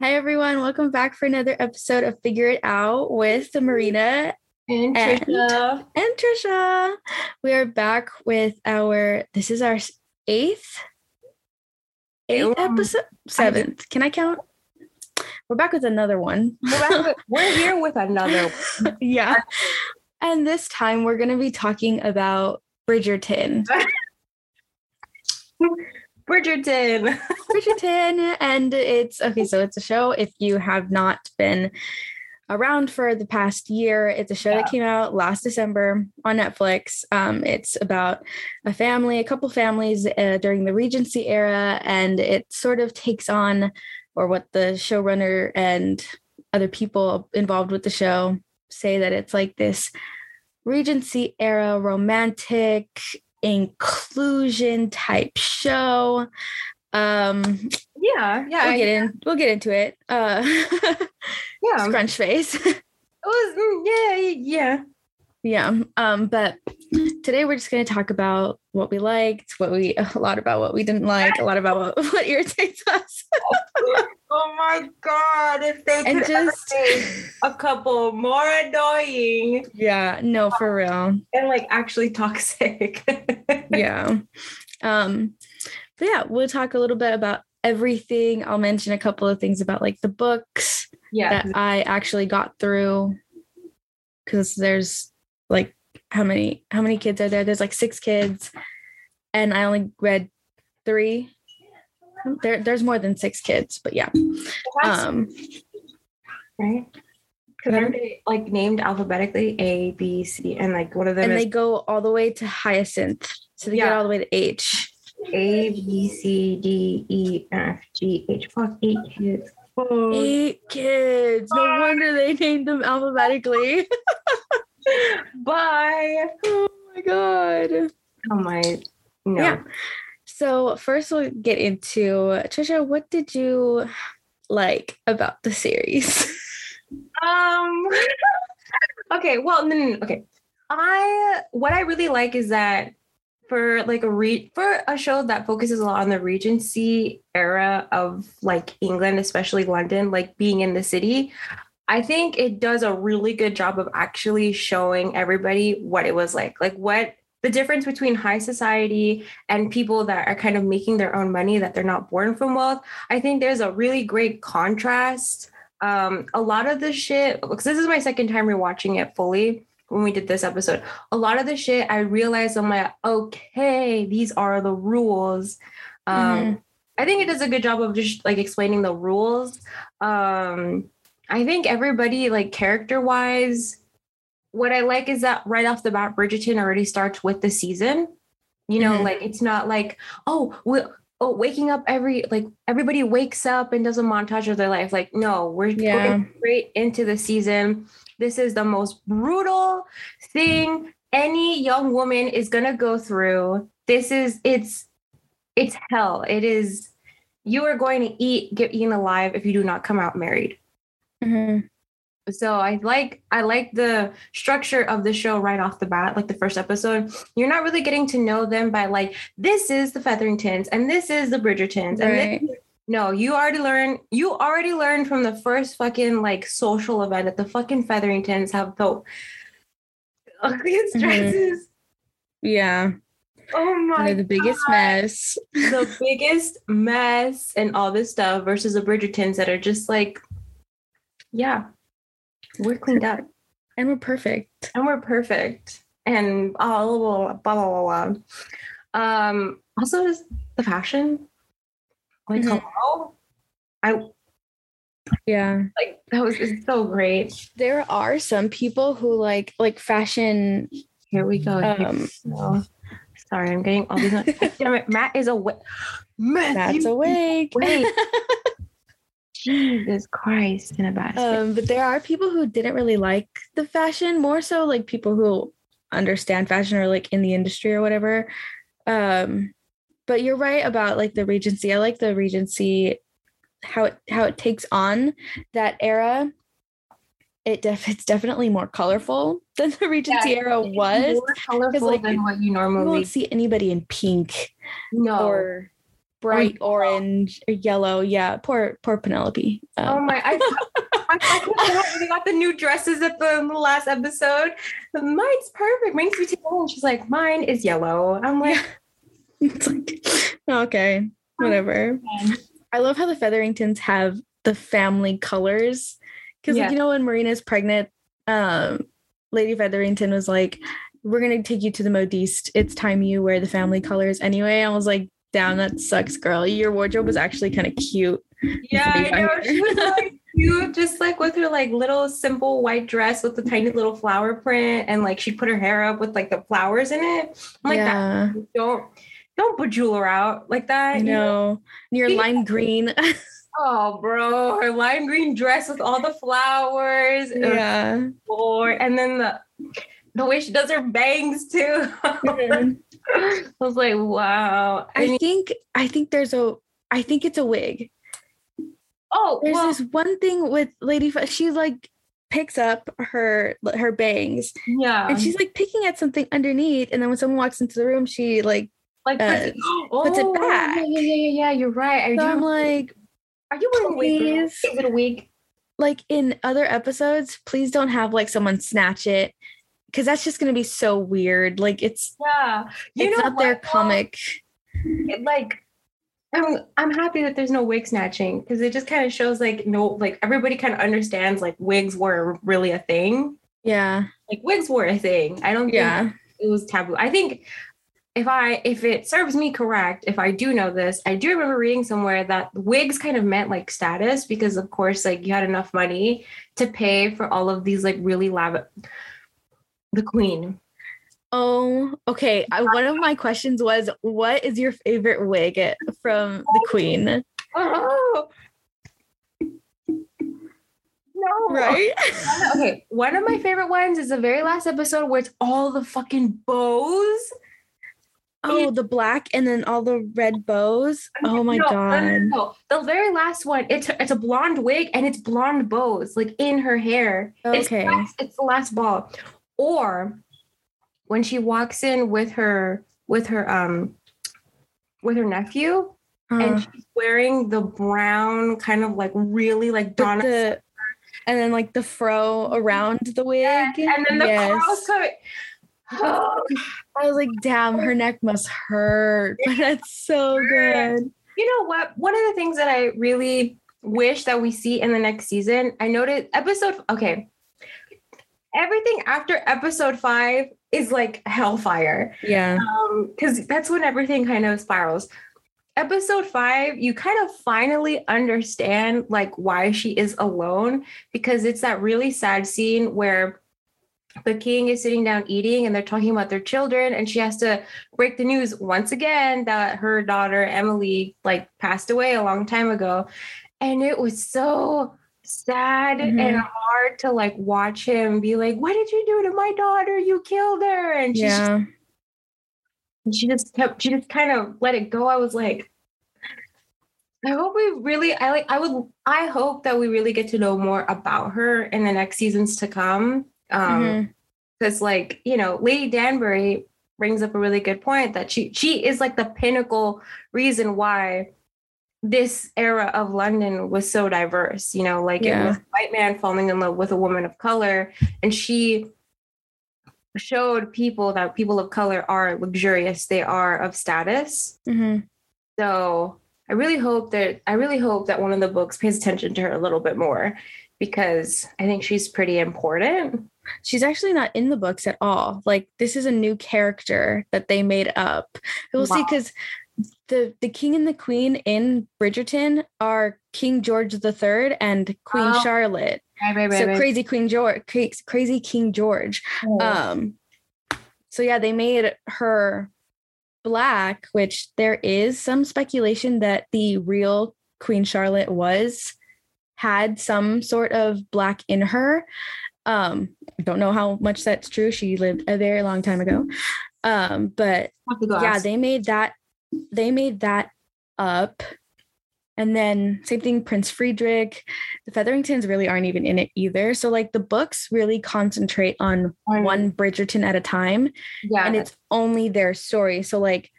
Hi, everyone. Welcome back for another episode of Figure It Out with the Marina And And- Trisha. and Trisha. We are back with our, this is our eighth, eighth Um, episode, seventh. Can I count? We're back with another one. We're, with- we're here with another. yeah. And this time we're going to be talking about Bridgerton. Bridgerton. Bridgerton. And it's okay. So it's a show. If you have not been around for the past year, it's a show that came out last December on Netflix. Um, it's about a family, a couple families uh, during the Regency era, and it sort of takes on, or what the showrunner and other people involved with the show say that it's like this Regency era romantic inclusion type show. Um, Yeah, yeah, we'll get in. We'll get into it. Uh, yeah. scrunch face. It was, mm, yeah, yeah. yeah. Um, but today we're just going to talk about what we liked, what we a lot about what we didn't like, a lot about what, what irritates us, Oh my god! If they and could just a couple more annoying yeah, no, for real, and like actually toxic. yeah. Um, but yeah, we'll talk a little bit about everything. I'll mention a couple of things about like the books yeah. that I actually got through because there's like how many how many kids are there? There's like six kids, and I only read three. There, there's more than six kids, but yeah. Um, right? Because aren't they like named alphabetically A, B, C, and like one of them and is they go all the way to hyacinth, so they get all the way to H. A, B, C, D, E, F, G, H. Fuck, eight kids. Oh. Eight kids. No wonder they named them alphabetically. Bye. oh my god. Oh my. No. Yeah. So first we'll get into Trisha, what did you like about the series? Um. okay. Well, no, no, no, okay. I what I really like is that for like a re for a show that focuses a lot on the Regency era of like England, especially London, like being in the city. I think it does a really good job of actually showing everybody what it was like, like what the difference between high society and people that are kind of making their own money that they're not born from wealth. I think there's a really great contrast. Um a lot of the shit because this is my second time rewatching it fully when we did this episode. A lot of the shit i realized i'm like okay these are the rules. Um i think it does a good job of just like explaining the rules. Um i think everybody like character wise what i like is that right off the bat bridgerton already starts with the season. You know Mhm. like it's not like oh we oh waking up every like everybody wakes up and does a montage of their life. Like no we're Yeah. going straight into the season. This is the most brutal thing any young woman is going to go through. This is it's it's hell. It is you are going to eat get eaten alive if you do not come out married Mhm. so i like i like the structure of the show right off the bat like the first episode you're not really getting to know them by like this is the featheringtons and this is the bridgertons and this Right. no, you already learned. You already learned from the first fucking like social event that the fucking Featheringtons have the ugliest dresses. Yeah. Oh my! The biggest God. mess. the biggest mess and all this stuff versus the Bridgertons that are just like, yeah, we're cleaned up And we're perfect. and we're perfect and all blah blah blah blah. blah. Um, also, just the fashion, like Mhm. hello, I Yeah. like that was so great. There are some people who like like fashion Here we go. Um, So, sorry, I'm getting all these. Matt is awake. Matt, that's you- awake. Jesus Christ in a basket. um, but there are people who didn't really like the fashion, more so like people who understand fashion or like in the industry or whatever. Um, but you're right about like the Regency. I like the Regency how it how it takes on that era. It def- it's definitely more colorful than the Regency Yeah, era was. more colorful like, than what you You normally won't see anybody in pink no. or bright orange or yellow. Yeah, poor poor Penelope. Um, oh my! I, I, I, got the new dresses at the, the last episode. Mine's perfect. Mine's beautiful. And she's like, mine is yellow. I'm like, it's like okay, whatever. I love how the Featheringtons have the family colors because, yeah. like, you know, when Marina's pregnant, um, Lady Featherington was like, "We're gonna take you to the modiste. It's time you wear the family colors anyway." I was like, "Damn, that sucks, girl. Your wardrobe was actually kind of cute." Yeah, I know. She was cute, just like with her like little simple white dress with the tiny little flower print, and like she put her hair up with like the flowers in it. I'm like, yeah. that don't don't bejewel her out like that. I know. Your lime green. oh, bro, her lime green dress with all the flowers. Yeah. Or and then the the way she does her bangs too. I was like, wow. I, I think I think there's a I think it's a wig. Oh, there's well, this one thing with Lady. She like picks up her her bangs. Yeah, and she's like picking at something underneath, and then when someone walks into the room, she like like uh, puts, it, oh, puts it back. Yeah, yeah, yeah, yeah. You're right. I so do. I'm like, are you wearing please, Is it a wig? Like in other episodes, please don't have like someone snatch it because that's just gonna be so weird. Like it's yeah, you it's not what? their comic. It, like I'm I'm happy that there's no wig snatching because it just kind of shows like no like everybody kind of understands like wigs were really a thing. Yeah, like wigs were a thing. I don't. Yeah, it was taboo. I think if I if it serves me correct, if I do know this, I do remember reading somewhere that wigs kind of meant like status because of course like you had enough money to pay for all of these like really lavish the queen. Oh, okay. I, one of my questions was what is your favorite wig from the queen? Oh. No. Right? okay. One of my favorite ones is the very last episode where it's all the fucking bows Oh, the black and then all the red bows. Oh my no, god! No, the very last one, it's it's a blonde wig and it's blonde bows like in her hair. Okay, it's the last, it's the last ball. Or when she walks in with her with her um with her nephew, uh, and she's wearing the brown kind of like really like Donna. The, and then like the fro around the wig. Yes, and then the yes. curls coming. I was like, damn, her neck must hurt. But that's so good. You know what? One of the things that I really wish that we see in the next season, I noted episode, okay. Everything after episode five is like hellfire. Yeah. Because um, that's when everything kind of spirals. Episode five, you kind of finally understand like why she is alone because it's that really sad scene where the king is sitting down eating and they're talking about their children and she has to break the news once again that her daughter emily like passed away a long time ago and it was so sad mm-hmm. and hard to like watch him be like what did you do to my daughter? You killed her. And yeah just, she just kept she just kind of let it go. I was like I hope we really I like I would I hope that we really get to know more about her in the next seasons to come. Um because mm-hmm. like you know lady danbury brings up a really good point that she she is like the pinnacle reason why this era of london was so diverse you know like yeah. it was a white man falling in love with a woman of color and she showed people that people of color are luxurious they are of status mm-hmm. so i really hope that i really hope that one of the books pays attention to her a little bit more because i think she's pretty important she's actually not in the books at all. Like this is a new character that they made up. We'll wow. see because the the king and the queen in Bridgerton are King George III and Queen oh. Charlotte. Right, right, right, so crazy Queen George, crazy King George. Oh. Um, so yeah, they made her black, which there is some speculation that the real Queen Charlotte was had some sort of black in her. Um, I don't know how much that's true. She lived a very long time ago. Um, but yeah, they made that they made that up. And then same thing, Prince Friedrich. The Featheringtons really aren't even in it either. So like the books really concentrate on one Bridgerton at a time. Yeah. And it's only their story. So like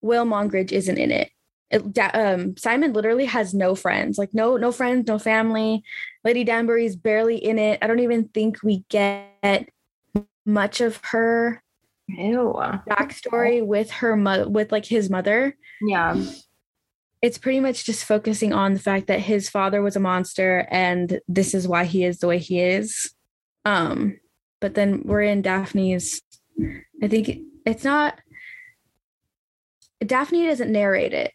Will Mondrich isn't in it. it, um, Simon literally has no friends, like no no friends, no family. Lady Danbury's barely in it. I don't even think we get much of her Ew. backstory with her mother, with like his mother. Yeah. It's pretty much just focusing on the fact that his father was a monster and this is why he is the way he is. Um, but then we're in Daphne's. I think it's not. Daphne doesn't narrate it,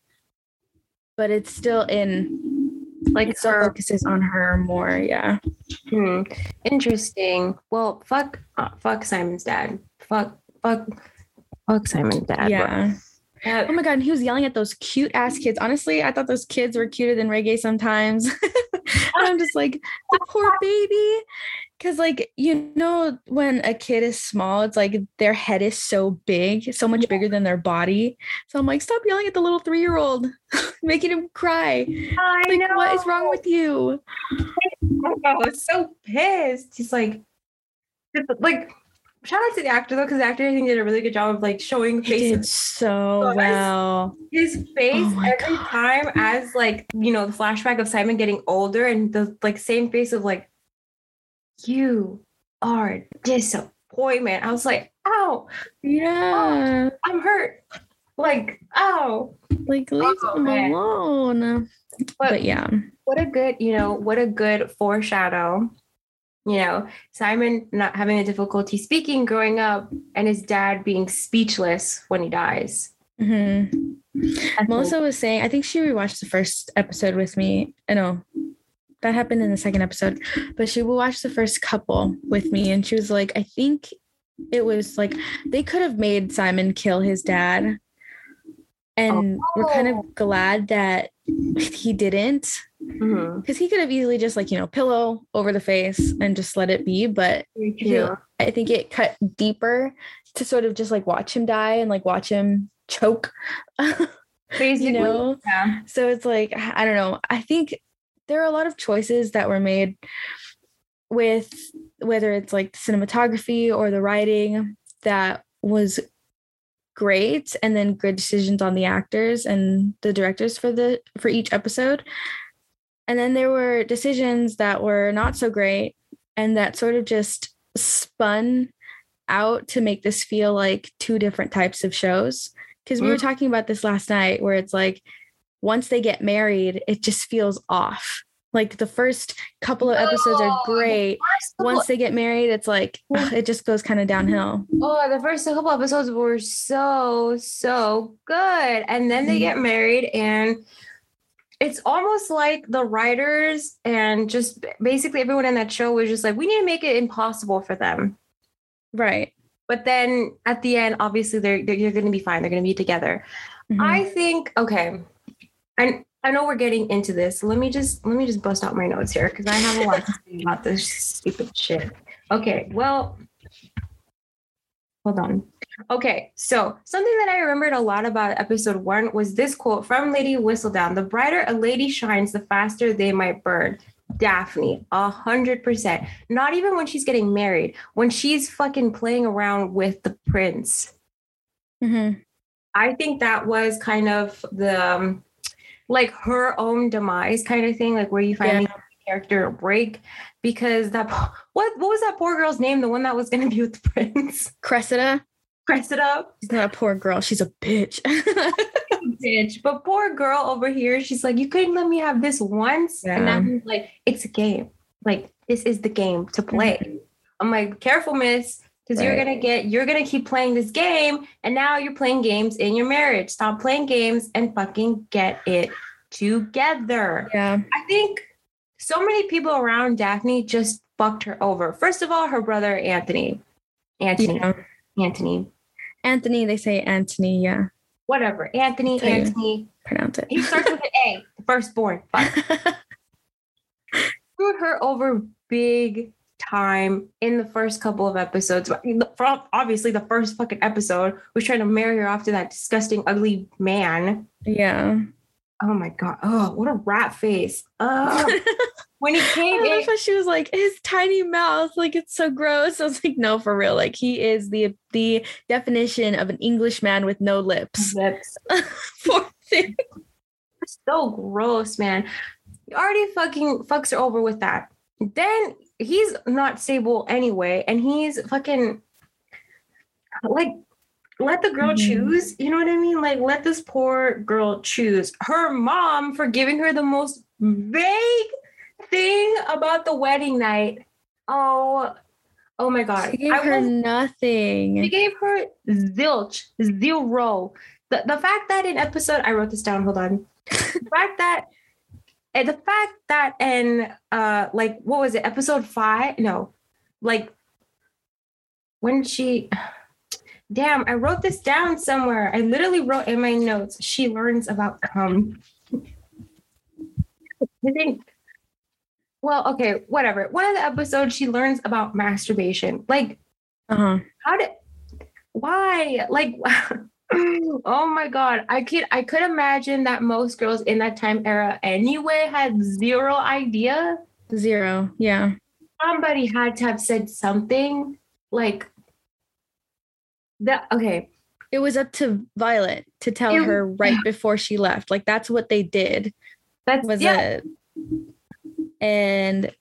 but it's still in. Like It still her. focuses on her more. Yeah. Hmm. Interesting. Well, fuck, uh, fuck Simon's dad. Fuck, fuck, fuck Simon's dad. Yeah. That- Oh my god, and he was yelling at those cute ass kids. Honestly, I thought those kids were cuter than Regé sometimes. I'm just like, the poor baby. Cause like, you know, when a kid is small, it's like their head is so big, so much bigger than their body. So I'm like, stop yelling at the little three-year-old, making him cry. I Like, know. what is wrong with you? I was so pissed. He's like, like, shout out to the actor though, because the actor I think did a really good job of like showing He did face. so well. His face Oh every God. time as like you know the flashback of Simon getting older and the like same face of like, you are disappointment. I was like, ow, Yeah. I'm hurt. Like, ow. Like leave Oh, him man. alone. But, But yeah. what a good, you know, what a good foreshadow. You know, Simon not having a difficulty speaking growing up and his dad being speechless when he dies. hmm Melissa was saying, I think she rewatched the first episode with me. I know that happened in the second episode, but she watched the first couple with me, and she was like, I think it was like they could have made Simon kill his dad, and we're kind Oh. of glad that he didn't, Mhm. because he could have easily just like you know pillow over the face and just let it be, but Yeah. I think it cut deeper to sort of just like watch him die and like watch him choke. Basically, you know yeah. so it's like i don't know i think there are a lot of choices that were made with whether it's like the cinematography or the writing that was great and then good decisions on the actors and the directors for the for each episode. And then there were decisions that were not so great and that sort of just spun out to make this feel like two different types of shows. Because we were Mm. talking about this last night where it's like once they get married it just feels off like the first couple of episodes are No, the great once they get married it's like ugh, it just goes kind of downhill Oh, the first couple episodes were so, so good. And then they get married, and it's almost like the writers and just basically everyone in that show was just like, we need to make it impossible for them. right But then at the end, obviously, they're, they're, going to be fine. They're going to be together. Mhm. I think, okay. And I know we're getting into this. Let me just let me just bust out my notes here because I have a lot to say about this stupid shit. Okay, well, hold on. Okay, so something that I remembered a lot about episode one was this quote from Lady Whistledown: "The brighter a lady shines, the faster they might burn." Daphne, a hundred percent. Not even when she's getting married, when she's fucking playing around with the prince. Mhm. I think that was kind of the um, like her own demise kind of thing, like where you finally Yeah. the character a break because that what what was that poor girl's name? The one that was gonna be with the prince. cressida Cressida, she's not a poor girl she's a bitch bitch. But poor girl over here, she's like, you couldn't let me have this once, and Yeah. I'm like, it's a game. Like this is the game to play. Mm-hmm. I'm like, careful, miss. Because you're gonna get, you're gonna keep playing this game, and now you're playing games in your marriage. Stop playing games and fucking get it together. yeah I think so many people around Daphne just fucked her over. First of all, her brother Anthony, Anthony, yeah Anthony, anthony they say anthony yeah whatever, Anthony, Tell. Anthony. pronounce it He starts with an A, the firstborn. Fuck. screwed her over big time in the first couple of episodes. For obviously, the first fucking episode was trying to marry her off to that disgusting, ugly man. yeah Oh my god! Oh, what a rat face! Ugh. when he came in, she was like his tiny mouth, like it's so gross. I was like, no, for real. Like he is the the definition of an English man with no lips. lips. Poor thing. so gross, man. He already fucking fucks her over with that. Then he's not stable anyway, and he's fucking like let the girl Mhm. choose. You know what I mean? Like let this poor girl choose. Her mom for giving her the most vague thing about the wedding night. Oh, oh my god! She gave I her was- nothing. she gave her zilch, zero. The, the fact that in episode, I wrote this down, hold on. the fact that, and the fact that in, uh, like, what was it, episode five? No, like, when she, damn, I wrote this down somewhere. I literally wrote in my notes, she learns about cum. I think, well, okay, whatever. One of the episodes, she learns about masturbation. Like, Uh-huh. how did why like oh my god i could i could imagine that most girls in that time era anyway had zero idea Zero. Yeah. somebody had to have said something like that okay It was up to Violet to tell It- her right before she left. Like that's what they did. that's Was yeah it? And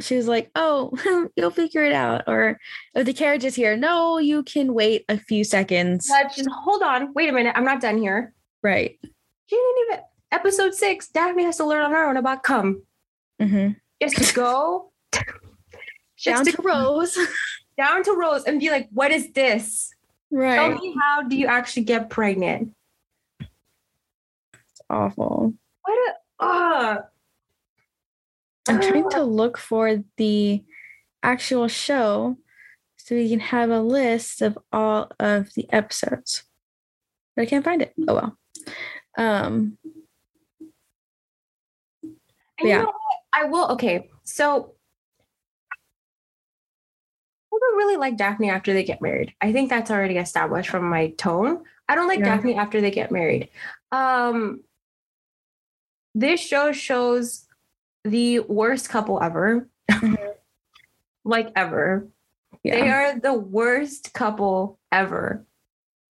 she was like, "Oh, you'll figure it out." Or if the carriage is here, no, you can wait a few seconds. Let's just hold on wait a minute i'm not done here Right. she didn't even episode six daphne has to learn on her own about come. Mm-hmm. just to go Down just to Rose. down to rose and be like what is this Right. tell me how do you actually get pregnant It's Awful. What a uh I'm trying to look for the actual show so we can have a list of all of the episodes. But I can't find it. Oh well. Um And Yeah. You know? I will. Okay, so I don't really like Daphne after they get married. I think that's already established from my tone. I don't like Yeah. Daphne after they get married. Um, this show shows the worst couple ever, Mhm. like ever. yeah. They are the worst couple ever.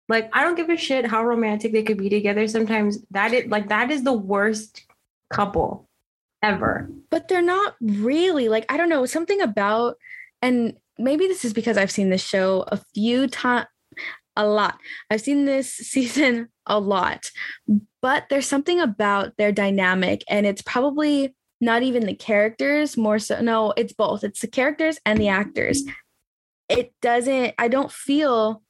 Like I don't give a shit how romantic they could be together. Sometimes that is like that is the worst couple ever. but they're not really like I don't know something about and maybe this is because I've seen this show a few times a lot. I've seen this season a lot. But there's something about their dynamic and it's probably not even the characters more so no, it's both. It's the characters and the actors. It doesn't I don't feel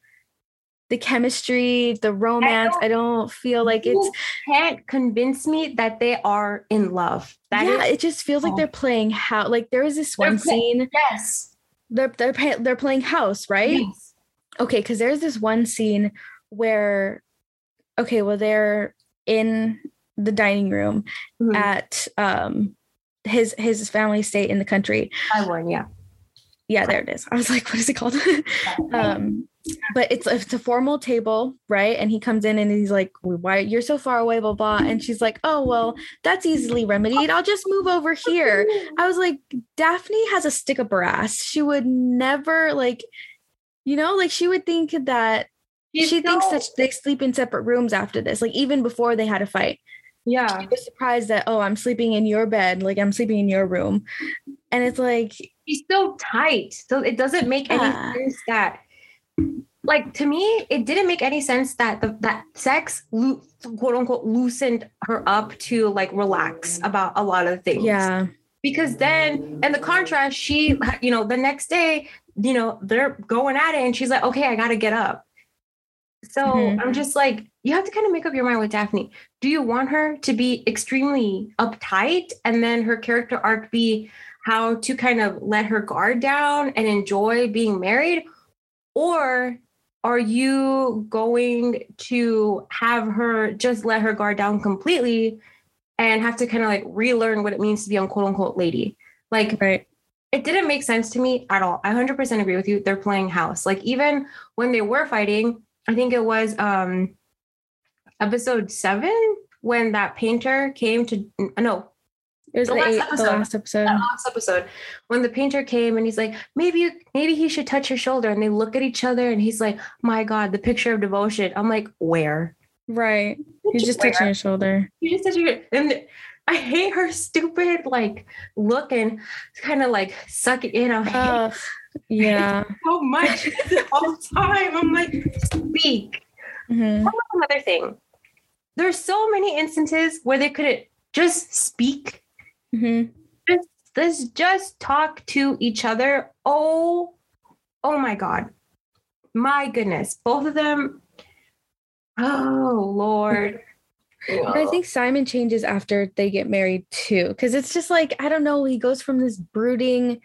the chemistry, the romance. I don't feel like it's can't convince me that they are in love. That yeah, is it just feels like Oh. they're playing how like there was this one scene yes. they're they're pay, they're playing house, right? Yes. Okay, because there's this one scene where, okay, well they're in the dining room Mhm. at um his his family estate in the country. I won, yeah. Yeah, there it is. I was like, what is it called? um, but it's it's a formal table, right? And he comes in and he's like, "Why you're so far away?" Blah blah. And she's like, "Oh well, that's easily remedied. I'll just move over here." I was like, Daphne has a stick of brass. She would never like, you know, like she would think that She's she thinks that they sleep in separate rooms after this. Like even before they had a fight, yeah. she was surprised that oh, I'm sleeping in your bed, like I'm sleeping in your room, and it's like, She's so tight. So it doesn't make any sense that like to me, it didn't make any sense that the, that sex loo- quote unquote loosened her up to like relax about a lot of things. yeah, because then in the contrast she you know the next day you know they're going at it and she's like okay i gotta get up so Mhm. i'm just like you have to kind of make up your mind with daphne do you want her to be extremely uptight and then her character arc be how to kind of let her guard down and enjoy being married or are you going to have her just let her guard down completely and have to kind of like relearn what it means to be a quote unquote lady. Like right, it didn't make sense to me at all. I 100% agree with you. They're playing house. Like even when they were fighting, I think it was um episode 7 when that painter came to no, it was The the, last eight, the episode. last episode. last episode when the painter came and he's like maybe you maybe he should touch your shoulder and they look at each other and he's like my god the picture of devotion i'm like where Right. He's just touching your shoulder. You just touching it. And I hate her stupid like look and kind of like suck it in. Uh, yeah. so much all the time. I'm like, speak. Mhm. Another thing. There's so many instances where they could just speak. Mhm. Just, let's just talk to each other. Oh, oh my God. My goodness. Both of them. Oh Lord. I think Simon changes after they get married too, because it's just like I don't know. He goes from this brooding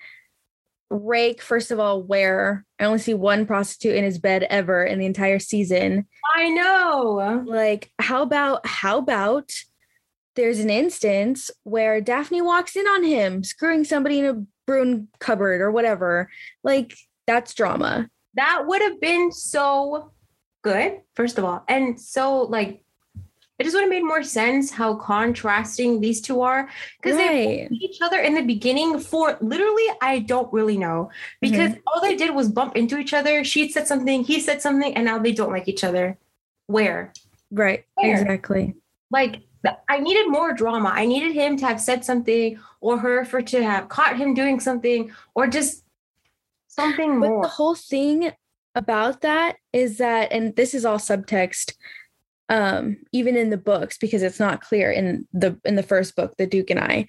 rake, first of all, where I only see one prostitute in his bed ever in the entire season. I know. Like, how about how about there's an instance where Daphne walks in on him screwing somebody in a broom cupboard or whatever. Like, that's drama. That would have been so good, first of all. And so like it just would have made more sense how contrasting these two are. Because they Right. both each other in the beginning for literally, I don't really know. Because mm-hmm. all they did was bump into each other. She said something, he said something, and now they don't like each other. Where? Right. Fair. Exactly. like I needed more drama. I needed him to have said something or her for to have caught him doing something or just something But more. the whole thing about that is that, and this is all subtext, um, even in the books, because it's not clear in the in the first book, The Duke and I.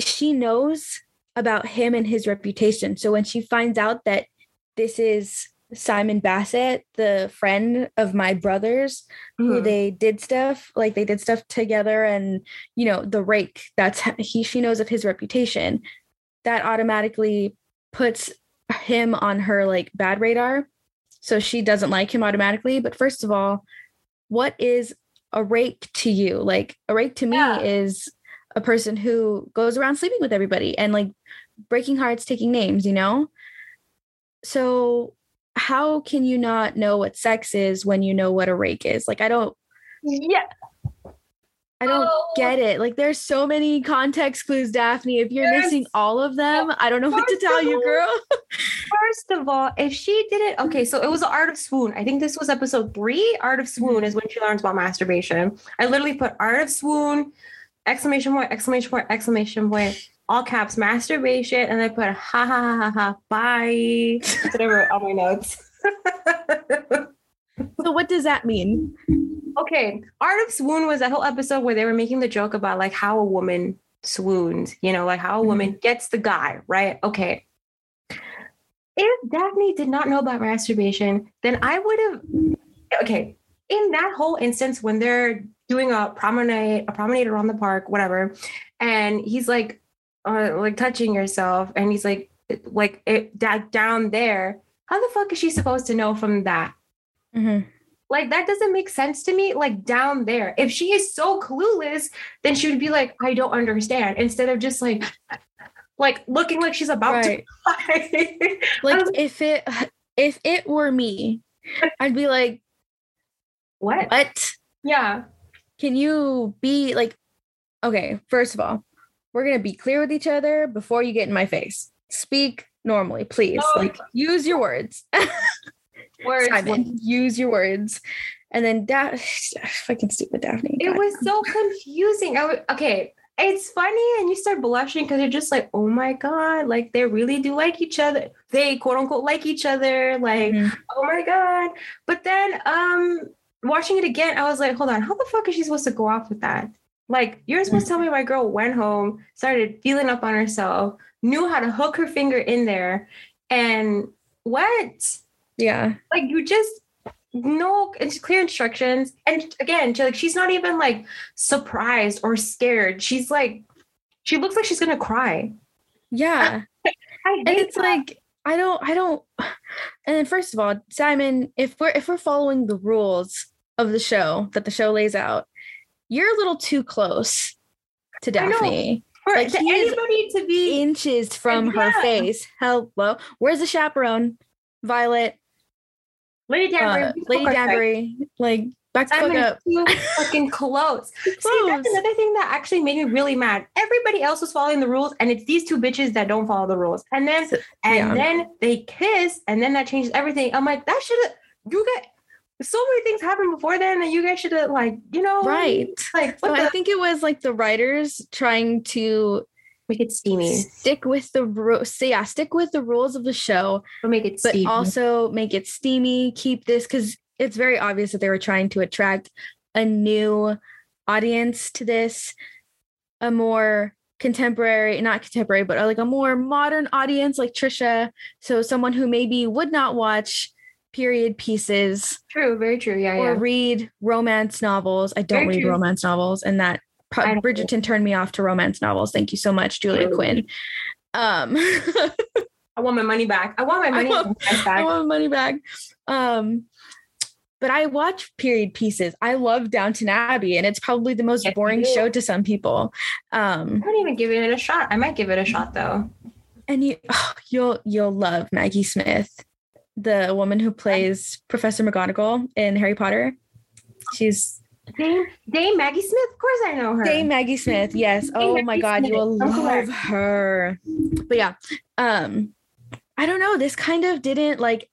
She knows about him and his reputation. So when she finds out that this is Simon Bassett, the friend of my brothers, who Mhm. they did stuff like they did stuff together and you know the rake that's he she knows of his reputation that automatically puts him on her like bad radar so she doesn't like him automatically but first of all what is a rake to you like a rake to me Yeah. is a person who goes around sleeping with everybody and like breaking hearts taking names you know so how can you not know what sex is when you know what a rake is like i don't yeah. I don't Oh. get it. Like there's so many context clues, Daphne. If you're Yes. missing all of them, I don't know what to tell of you, girl. First of all, if she didn't, okay, so it was the Art of Swoon. I think this was episode three. Art of Swoon is when she learns about masturbation. I literally put Art of Swoon, exclamation point, exclamation point, exclamation point, all caps, masturbation, and I put ha ha ha ha ha, bye. That's what I wrote on my notes. So what does that mean? Okay, Art of Swoon was that whole episode where they were making the joke about like how a woman swoons, you know, like how a woman gets the guy, right? Okay. If Daphne did not know about masturbation, then I would have okay. In that whole instance, when they're doing a promenade, a promenade around the park, whatever, and he's like, uh, like touching yourself, and he's like, like it down there. How the fuck is she supposed to know from that? Mhm. Like that doesn't make sense to me. Like down there, if she is so clueless, then she would be like, "I don't understand," instead of just like, like looking like she's about Right. to cry. Like if it if it were me, I'd be like, what? what? Yeah. Can you be like okay, first of all, we're gonna be clear with each other before you get in my face. Speak normally, please. Oh. Like use your words. Words. Simon, use your words. And then da- fucking stupid Daphne. It God. was so confusing. I w- okay. It's funny, and you start blushing because you're just like, oh my God, like they really do like each other. They quote unquote like each other. Like, Mhm. oh my God. But then um watching it again, I was like, hold on, how the fuck is she supposed to go off with that? Like, you're supposed to tell me my girl went home, started feeling up on herself, knew how to hook her finger in there, and what? Yeah. like you just no it's clear instructions and again she, like she's not even like surprised or scared she's like she looks like she's gonna cry Yeah. And it's like I don't I don't and then first of all, Simon, if we're if we're following the rules of the show that the show lays out, you're a little too close to. Daphne. for like, to anybody to be Inches from her face. Hello. Where's the chaperone? Violet, Lady Danbury, uh, Lady. Danbury, like back fuck up. too fucking close. See, that's another thing that actually made me really mad. Everybody else was following the rules, and it's these two bitches that don't follow the rules. And then, and yeah. then they kiss, and then that changes everything. I'm like, that should have you get. so many things happened before then that you guys should have like, you know, Right. Like So I think it was like the writers trying to make it steamy. stick with the rules. So yeah, stick with the rules of the show, But make it but steamy. also make it steamy. Keep this because it's very obvious that they were trying to attract a new audience to this, a more contemporary, not contemporary, but uh, like a more modern audience, like Trisha. So someone who maybe would not watch period pieces true, very true. Yeah, yeah. or yeah. read romance novels. I don't Very read true. romance novels, and that pro- Bridgerton turned me off to romance novels. Thank you so much, Julia? Quinn. Um, I want my money back. I want my I money want- back. I want my money back. Um, but I watch period pieces. I love Downton Abbey, and it's probably the most Yes, boring show to some people. Um, I don't even give it a shot. I might give it a shot though. and you, you'll you'll love Maggie Smith, the woman who plays Professor McGonagall in Harry Potter. She's Dame, Dame Maggie Smith. Of course, I know her. Dame Maggie Smith. Yes. Oh my God, you will Smith. Love correct. her. But yeah, um, I don't know. This kind of didn't like.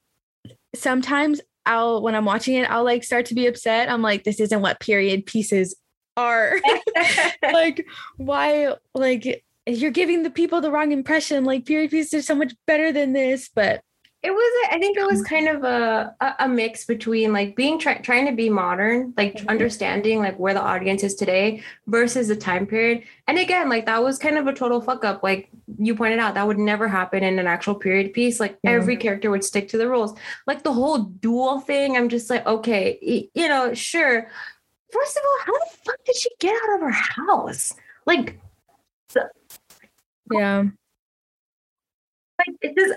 Sometimes I'll when I'm watching it, I'll like start to be upset. I'm like, this isn't what period pieces are. like, why? Like, you're giving the people the wrong impression. Like, period pieces are so much better than this. But it was i think it was kind of a a, mix between like being try, trying to be modern like Mhm. understanding like where the audience is today versus the time period. And again like that was kind of a total fuck up. Like you pointed out that would never happen in an actual period piece. Like Yeah. every character would stick to the rules. Like the whole duel thing i'm just like okay you know sure. First of all how the fuck did she get out of her house? Like yeah, like it's just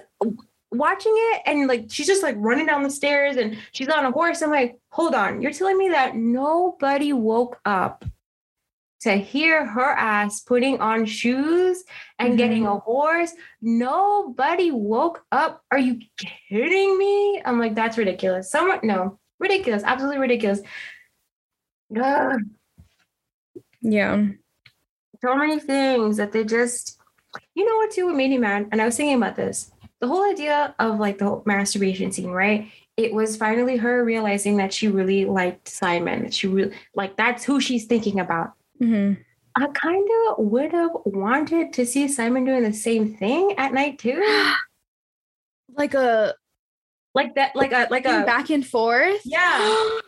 watching it and like she's just like running down the stairs and she's on a horse. I'm like, hold on, you're telling me that nobody woke up to hear her ass putting on shoes and mm-hmm. getting a horse. Nobody woke up. Are you kidding me? I'm like, that's ridiculous. Someone no, ridiculous, absolutely ridiculous. Ugh, yeah. so many things that they just you know what too what made me mad and i was thinking about this the whole idea of like the whole masturbation scene right? It was finally her realizing that she really liked simon that she really like that's who she's thinking about. Hmm i kind of would have wanted to see simon doing the same thing at night too. Like a like that like a like a back and forth. yeah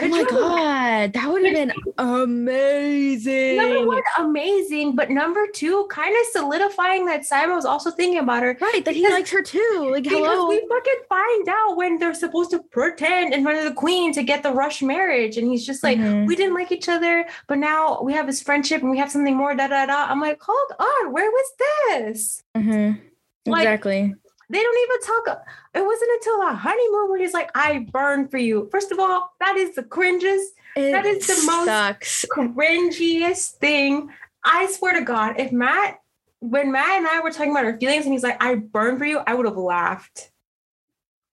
oh my god, that would have been amazing. number one amazing but number two kind of solidifying that simon was also thinking about her Right, that he likes her too. Like, Because hello. we fucking find out when they're supposed to pretend in front of the queen to get the rush marriage. And he's just like, Mhm. we didn't like each other, but now we have this friendship and we have something more, da da da. I'm like, hold on, where was this? Mhm. Like- Exactly. They don't even talk. It wasn't until a honeymoon where he's like, I burn for you. First of all, that is the cringes, It that is the most- sucks. cringiest thing. I swear to God, if Matt, when Matt and I were talking about our feelings and he's like, I burn for you, I would have laughed.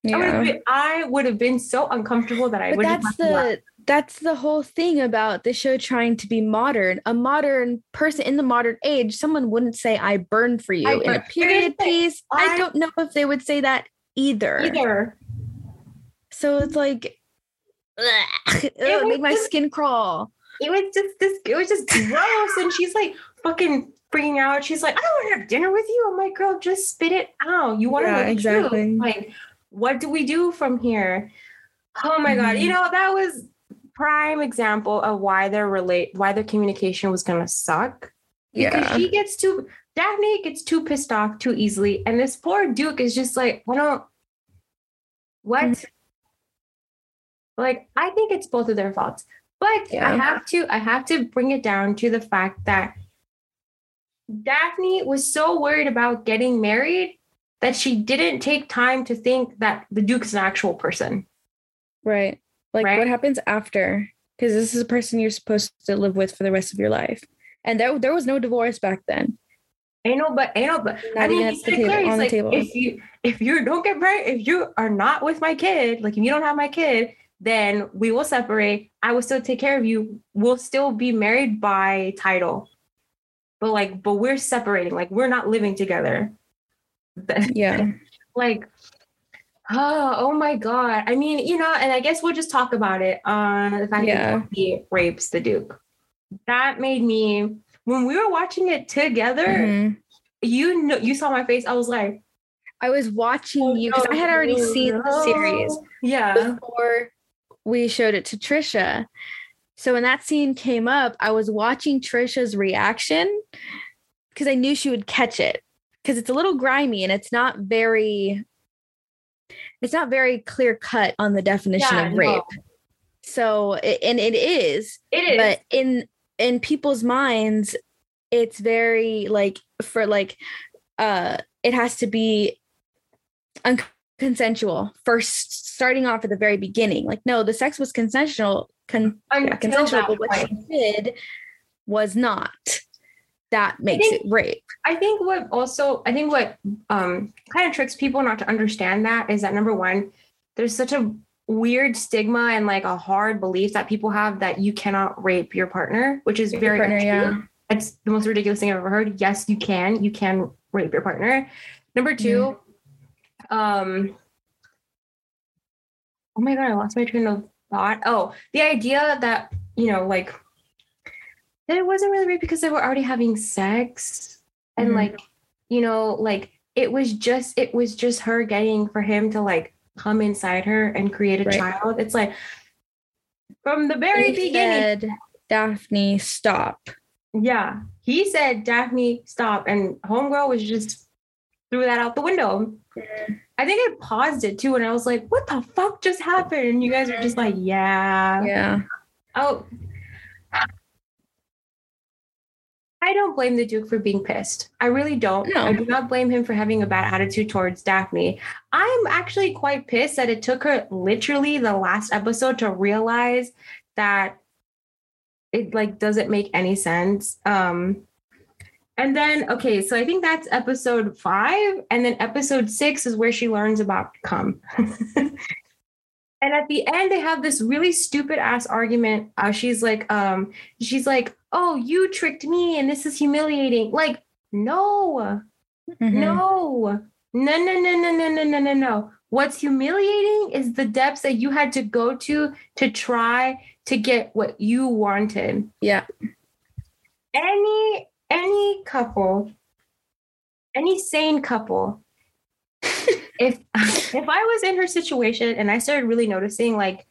I would Yeah. have been, I would have been so uncomfortable that I But would that's the that's the whole thing about the show trying to be modern. A modern person in the modern age, someone wouldn't say "I burn for you" I in a period They're gonna say, piece. I "I-" don't know if they would say that either. either. So it's like, it was made my just- skin crawl. It was just this. It was just gross, and she's like fucking freaking out. She's like, I don't want to have dinner with you. I'm like, girl, just spit it out. You want to Yeah, exactly. Like, what do we do from here? Oh my god! Mhm. You know that was prime example of why their relate why their communication was gonna suck. Because Yeah. she gets too Daphne gets too pissed off too easily, and this poor Duke is just like, I don't. What? Mhm. Like, I think it's both of their faults, but I have to. I have to bring it down to the fact that Daphne was so worried about getting married that she didn't take time to think that the Duke's an actual person. Right. Like Right. what happens after? Because this is a person you're supposed to live with for the rest of your life. And there, there was no divorce back then. Ain't no, but ain't no, but I mean, even he at said the table- clear. He's on the like, table. if you if you don't get married, if you are not with my kid, like if you don't have my kid, then we will separate. I will still take care of you. We'll still be married by title, but like, but we're separating. Like we're not living together. Yeah. like Oh, oh my god. I mean, you know, and I guess we'll just talk about it on uh, the fact Yeah. that he rapes the Duke. That made me when we were watching it together, Mhm. you know you saw my face. I was like, I was watching you because I had already seen the series Yeah. before we showed it to Trisha. So when that scene came up, I was watching Trisha's reaction because I knew she would catch it because it's a little grimy and it's not very it's not very clear cut on the definition Yeah, of no. rape. So and it is, It is. but in in people's minds it's very like for like uh it has to be unconsensual. First starting off at the very beginning like no the sex was consensual con- yeah, consensual but what she did was not. That makes think- it rape. I think what also I think what um kind of tricks people not to understand that is that number one, there's such a weird stigma and like a hard belief that people have that you cannot rape your partner, which is very partner, untrue. yeah. It's the most ridiculous thing I've ever heard. Yes, you can. You can rape your partner. Number 2 um oh my god, I lost my train of thought. Oh, the idea that, you know, like that it wasn't really rape because they were already having sex and Mhm. like, you know, like it was just it was just her getting for him to like come inside her and create a Right. child. It's like from the very He beginning. said, daphne stop Yeah. He said, Daphne, stop. And Homegirl was just threw that out the window. I think I paused it too. And I was like, what the fuck just happened? And you guys were just like, yeah. yeah Oh. I don't blame the Duke for being pissed. I really don't. No. I do not blame him for having a bad attitude towards Daphne. I'm actually quite pissed that it took her literally the last episode to realize that it like doesn't make any sense. Um and then okay, so I think that's episode 5 and then episode 6 is where she learns about cum. And at the end, they have this really stupid ass argument. Uh, she's like, um, she's like, "Oh, you tricked me, and this is humiliating." Like, no, Mhm. no, no, no, no, no, no, no, no, no, no. What's humiliating is the depths that you had to go to to try to get what you wanted. yeah Any any couple, any sane couple, if if I was in her situation and I started really noticing, like,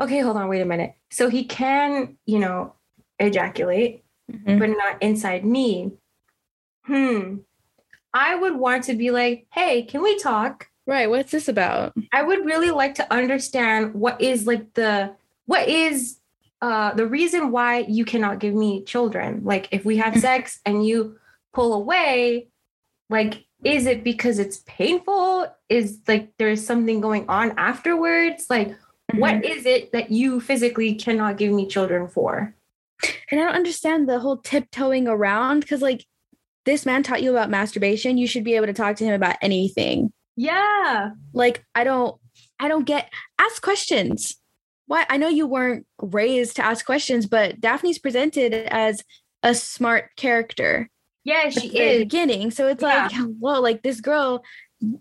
okay, hold on, wait a minute. So he can, you know, ejaculate, Mhm. but not inside me. Hmm. I would want to be like, hey, can we talk? right what's this about I would really like to understand what is like the what is uh the reason why you cannot give me children. Like if we have sex and you pull away, like is it because it's painful? Is like there's something going on afterwards? Like what is it that you physically cannot give me children for? And I don't understand the whole tiptoeing around because, like, this man taught you about masturbation. You should be able to talk to him about anything. Yeah. Like, I don't, I don't get. Ask questions. Why? I know you weren't raised to ask questions, but Daphne's presented as a smart character Yeah, she the is. beginning. So it's like, hello, like this girl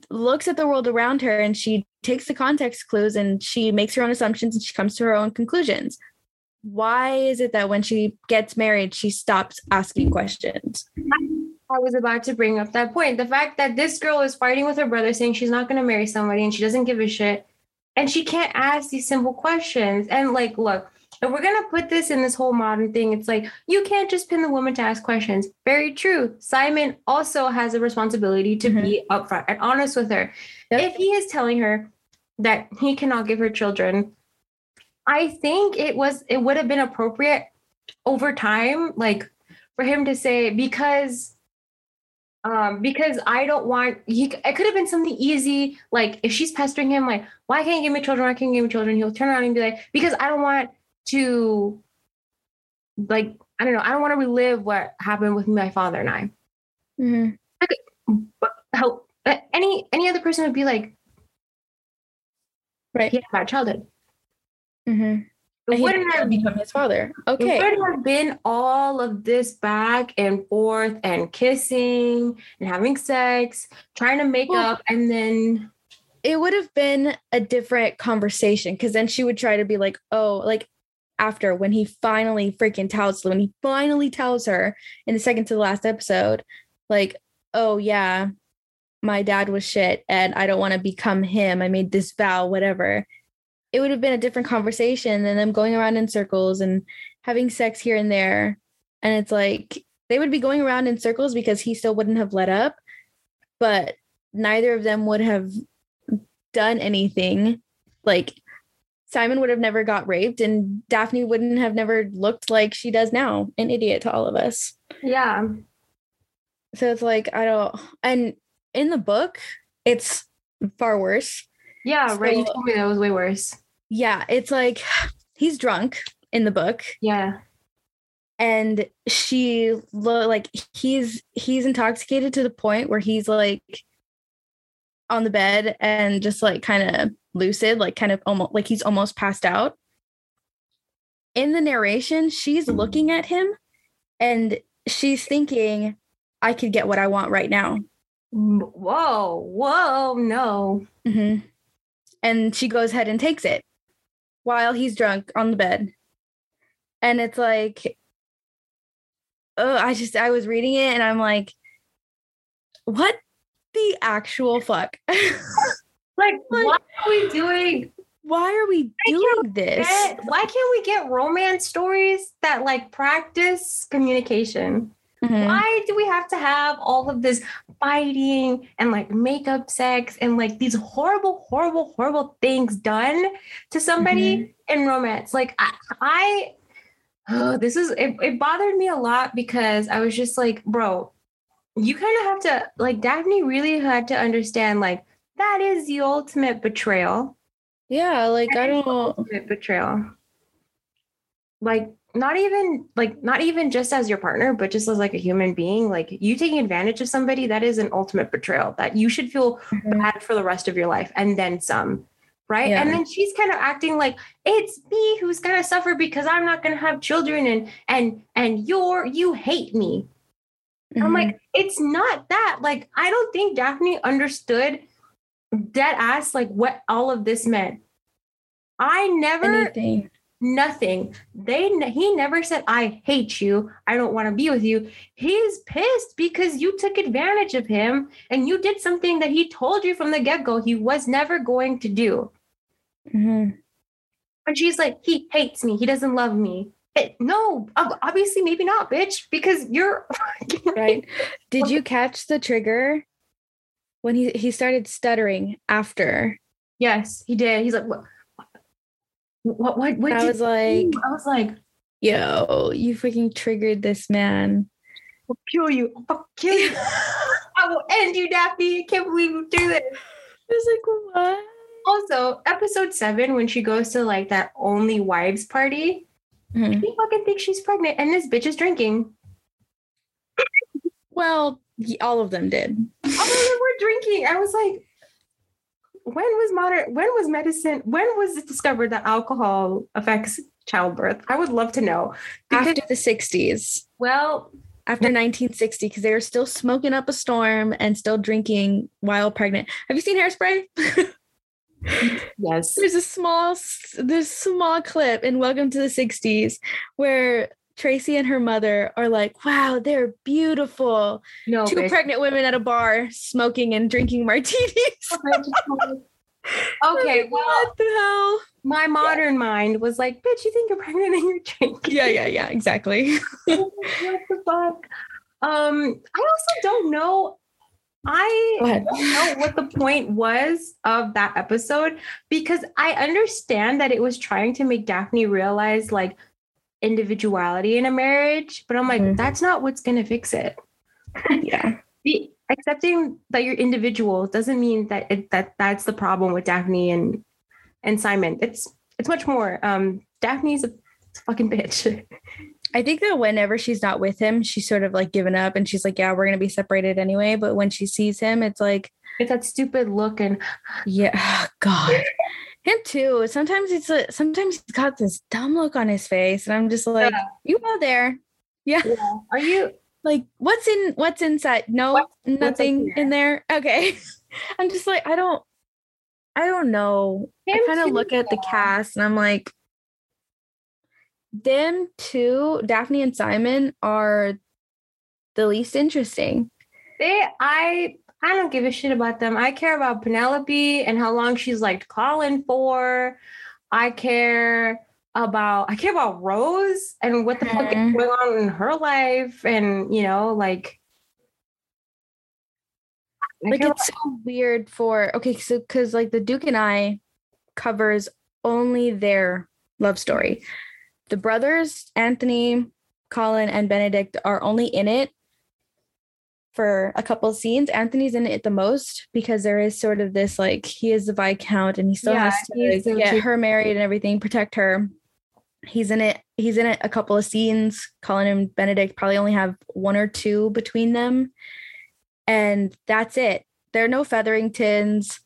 looks at the world around her and she takes the context clues and she makes her own assumptions and she comes to her own conclusions. Why is it that when she gets married, she stops asking questions? I was about to bring up that point. The fact that this girl is fighting with her brother, saying she's not going to marry somebody and she doesn't give a shit. And she can't ask these simple questions. And, like, look, if we're going to put this in this whole modern thing, it's like you can't just pin the woman to ask questions. Very true. Simon also has a responsibility to be mm-hmm. upfront and honest with her. Yep. If he is telling her that he cannot give her children, I think it was, it would have been appropriate over time, like, for him to say, because um because i don't want he it could have been something easy like if she's pestering him like why can't you give me children why can't you give me children he'll turn around and be like because i don't want to like i don't know i don't want to relive what happened with my father and i Mhm. but how any any other person would be like Right. he had a bad childhood Mhm. it wouldn't have become his father. Okay. It would have been all of this back and forth and kissing and having sex, trying to make Well- up, and then it would have been a different conversation because then she would try to be like, oh, like after when he finally freaking tells when he finally tells her in the second to the last episode, like, oh yeah, my dad was shit and I don't want to become him. I made this vow, whatever. It would have been a different conversation than them going around in circles and having sex here and there. And it's like they would be going around in circles because he still wouldn't have let up, but neither of them would have done anything. Like Simon would have never got raped and Daphne wouldn't have never looked like she does now, an idiot to all of us. Yeah. So it's like I don't and in the book it's far worse. Yeah, So- right. You told me that was way worse. Yeah, it's like he's drunk in the book Yeah. and she lo- like he's he's intoxicated to the point where he's like on the bed and just like kind of lucid like kind of almost like he's almost passed out in the narration she's looking at him and she's thinking i could get what i want right now Whoa, whoa, no. Mhm. And she goes ahead and takes it while he's drunk on the bed. And it's like oh i just i was reading it and i'm like what the actual fuck? Like, Like- why are we doing why are we doing this? get, why can't we get romance stories that like practice communication? Mhm. Why do we have to have all of this fighting and like makeup sex and like these horrible, horrible, horrible things done to somebody in romance? Like I, I oh, this is it, it bothered me a lot because I was just like, bro, you kind of have to like Daphne really had to understand like that is the ultimate betrayal yeah like i don't ultimate betrayal. Like not even like not even just as your partner, but just as like a human being. Like you taking advantage of somebody, that is an ultimate betrayal that you should feel bad for the rest of your life and then some. Right. Yeah. And then she's kind of acting like it's me who's gonna suffer because I'm not gonna have children and and and you're you hate me. I'm Mhm. like, it's not that. Like, I don't think Daphne understood dead ass like what all of this meant. I never anything nothing. They he never said I hate you. I don't want to be with you. He's pissed because you took advantage of him and you did something that he told you from the get-go he was never going to do. Mhm. And she's like, he hates me. He doesn't love me. It- no, obviously maybe not, bitch, because you're right did you catch the trigger when he he started stuttering after Yes, he did. He's like, what? What? What? What? i was like do?" I was like, yo you freaking triggered this man I'll kill you. I'll kill you. I will end you, Daphne. I can't believe you do this. I was like, what? Also, episode seven, when she goes to like that only wives party, Mhm. he fucking thinks she's pregnant, and this bitch is drinking. Well, all of them did. All of them were drinking. I was like, when was modern? When was medicine? When was it discovered that alcohol affects childbirth? I would love to know. Because, After the 60s, well, after 1960, because they were still smoking up a storm and still drinking while pregnant. Have you seen Hairspray? yes. there's a small, there's a small clip in Welcome to the 60s where Tracy and her mother are like, wow, they're beautiful. No, Two bitch. pregnant women at a bar smoking and drinking martinis. okay, well, what the hell? my modern mind was like, bitch, you think you're pregnant and you're drinking. Yeah, yeah, yeah, exactly. what the fuck? Um, I also don't know. I don't know what the point was of that episode because I understand that it was trying to make Daphne realize like individuality in a marriage, but I'm like, Mhm. that's not what's gonna fix it. Yeah. Be, accepting that you're individual doesn't mean that it, that that's the problem with Daphne and and Simon. It's it's much more. Um, Daphne's a fucking bitch. I think that whenever she's not with him, she's sort of like given up and she's like, yeah, we're going to be separated anyway. But when she sees him, it's like, It's that stupid look and yeah, God. Him too. Sometimes it's a, sometimes he's got this dumb look on his face. And I'm just like, Yeah. you go there. Yeah. are you Like, what's in, what's inside? No, What's- what's up nothing in there. Okay. I'm just like, I don't, I don't know. I kind of look at the cast and I'm like, them two, Daphne and Simon, are the least interesting. They, I, I don't give a shit about them. I care about Penelope and how long she's like calling for. I care about, I care about Rose and what the fuck is Mhm. going on in her life, and you know, like, I like it's so weird for okay so because like the duke and i covers only their love story the brothers anthony colin and benedict are only in it for a couple of scenes anthony's in it the most because there is sort of this like he is the viscount and he still Yeah, has to so get cute. her married and everything protect her he's in it he's in it a couple of scenes colin and benedict probably only have one or two between them and that's it. There are no Featheringtons.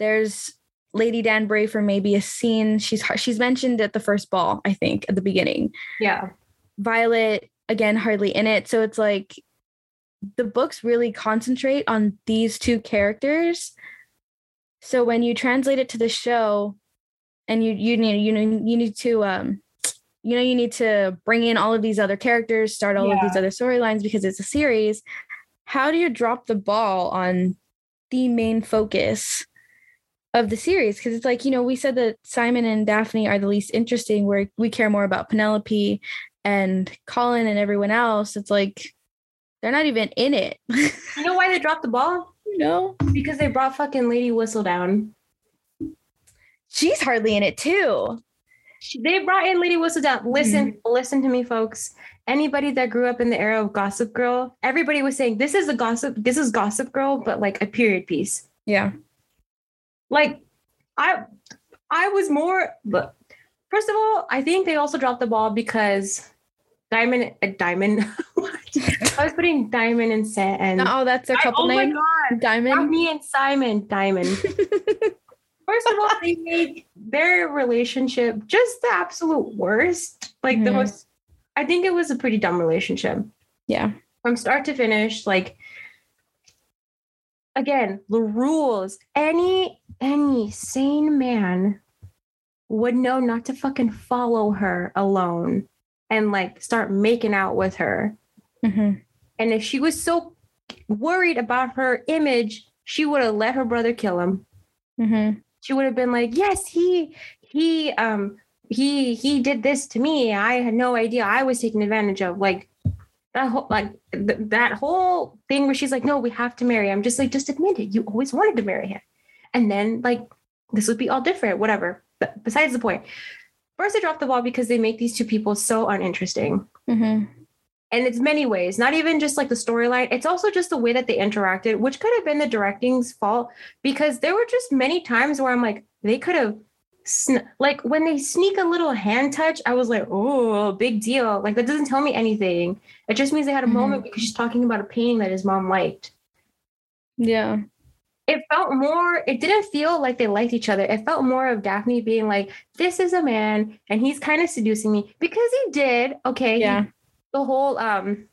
There's Lady Danbury for maybe a scene. She's she's mentioned at the first ball, I think, at the beginning. yeah, Violet again hardly in it. So it's like the books really concentrate on these two characters. So when you translate it to the show and you you need you know you need to um you know you need to bring in all of these other characters, start all of these other storylines because it's a series. How do you drop the ball on the main focus of the series? Because it's like, you know, we said that Simon and Daphne are the least interesting, where we care more about Penelope and Colin and everyone else. It's like they're not even in it. you know why they dropped the ball? No. Because they brought fucking Lady Whistledown. She's hardly in it too. She- They brought in Lady Whistledown. Listen, Mm-hmm. listen to me, folks. Anybody that grew up in the era of Gossip Girl, everybody was saying this is a gossip. This is Gossip Girl, but like a period piece. Yeah. Like, I, I was more. But first of all, I think they also dropped the ball because Diamond, a Diamond. I was putting Diamond and set and Oh, that's I- couple oh my god, Diamond. Me and Simon Diamond. First of all, they made their relationship just the absolute worst. Like the Mhm. most I think it was a pretty dumb relationship. Yeah. From start to finish, like again, the rules. Any any sane man would know not to fucking follow her alone and like start making out with her. Mhm. And if she was so worried about her image, she would have let her brother kill him. Mhm. She would have been like, "Yes, he he um he he did this to me. I had no idea. I was taken advantage of." Like that whole like th- that whole thing where she's like, "No, we have to marry." I'm just like, "Just admit it. You always wanted to marry him." And then like this would be all different, whatever. But besides the point. First, they dropped the ball because they make these two people so uninteresting Mhm. and it's many ways not even just like the storyline it's also just the way that they interacted which could have been the directing's fault because there were just many times where i'm like they could have sn- like when they sneak a little hand touch i was like oh big deal like that doesn't tell me anything it just means they had a Mhm. moment because she's talking about a painting that his mom liked Yeah. It felt more it didn't feel like they liked each other it felt more of daphne being like this is a man and he's kind of seducing me because he did okay he Yeah. the whole um